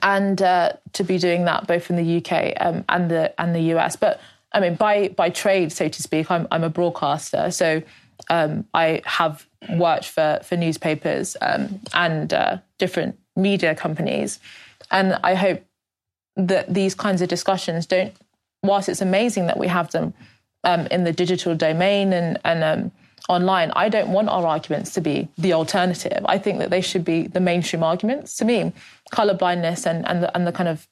And uh, to be doing that both in the UK um, and the and the US, but I mean by by trade, so to speak, I'm I'm a broadcaster, so um, I have worked for for newspapers um, and uh, different media companies, and I hope that these kinds of discussions don't. Whilst it's amazing that we have them um, in the digital domain and and um, online, I don't want our arguments to be the alternative. I think that they should be the mainstream arguments. To me, colorblindness and, and, the, and the kind of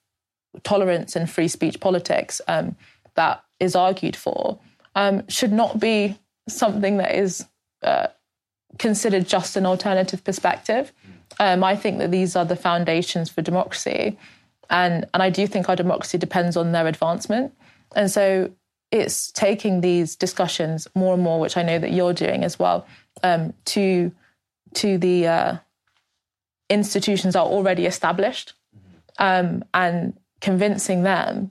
tolerance and free speech politics um, that is argued for um, should not be something that is uh, considered just an alternative perspective. Um, I think that these are the foundations for democracy. And, and I do think our democracy depends on their advancement. And so it's taking these discussions more and more, which I know that you're doing as well, um, to to the uh, institutions that are already established, um, and convincing them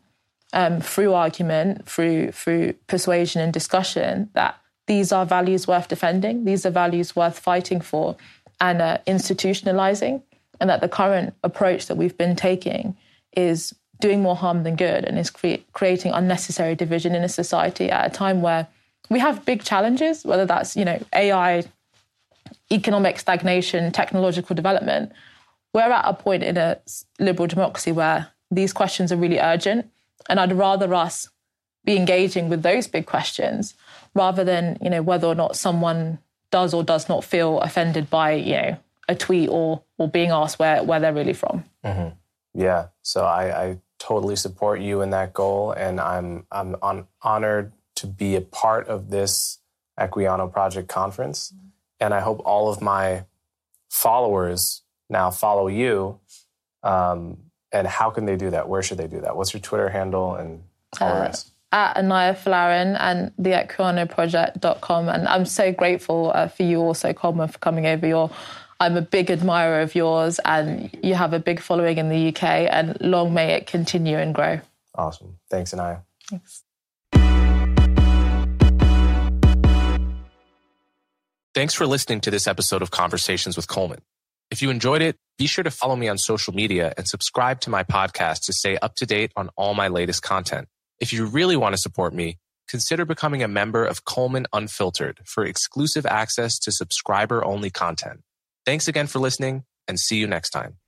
um, through argument, through through persuasion and discussion that these are values worth defending, these are values worth fighting for, and uh, institutionalizing, and that the current approach that we've been taking is doing more harm than good and is cre- creating unnecessary division in a society at a time where we have big challenges, whether that's you know AI, economic stagnation, technological development. We're at a point in a liberal democracy where these questions are really urgent, and I'd rather us be engaging with those big questions rather than you know whether or not someone does or does not feel offended by you know a tweet or or being asked where where they're really from. Mm-hmm. Yeah, so I, I totally support you in that goal, and I'm I'm on, honored to be a part of this Equiano Project conference, mm-hmm. and I hope all of my followers now follow you. Um, and how can they do that? Where should they do that? What's your Twitter handle and all uh, the rest? At Inaya Folarin and the Equianoproject.com. And I'm so grateful uh, for you also, Coleman, for coming over. Your I'm a big admirer of yours, and you have a big following in the UK, and long may it continue and grow. Awesome. Thanks, Inaya. Thanks. Thanks for listening to this episode of Conversations with Coleman. If you enjoyed it, be sure to follow me on social media and subscribe to my podcast to stay up to date on all my latest content. If you really want to support me, consider becoming a member of Coleman Unfiltered for exclusive access to subscriber only content. Thanks again for listening and see you next time.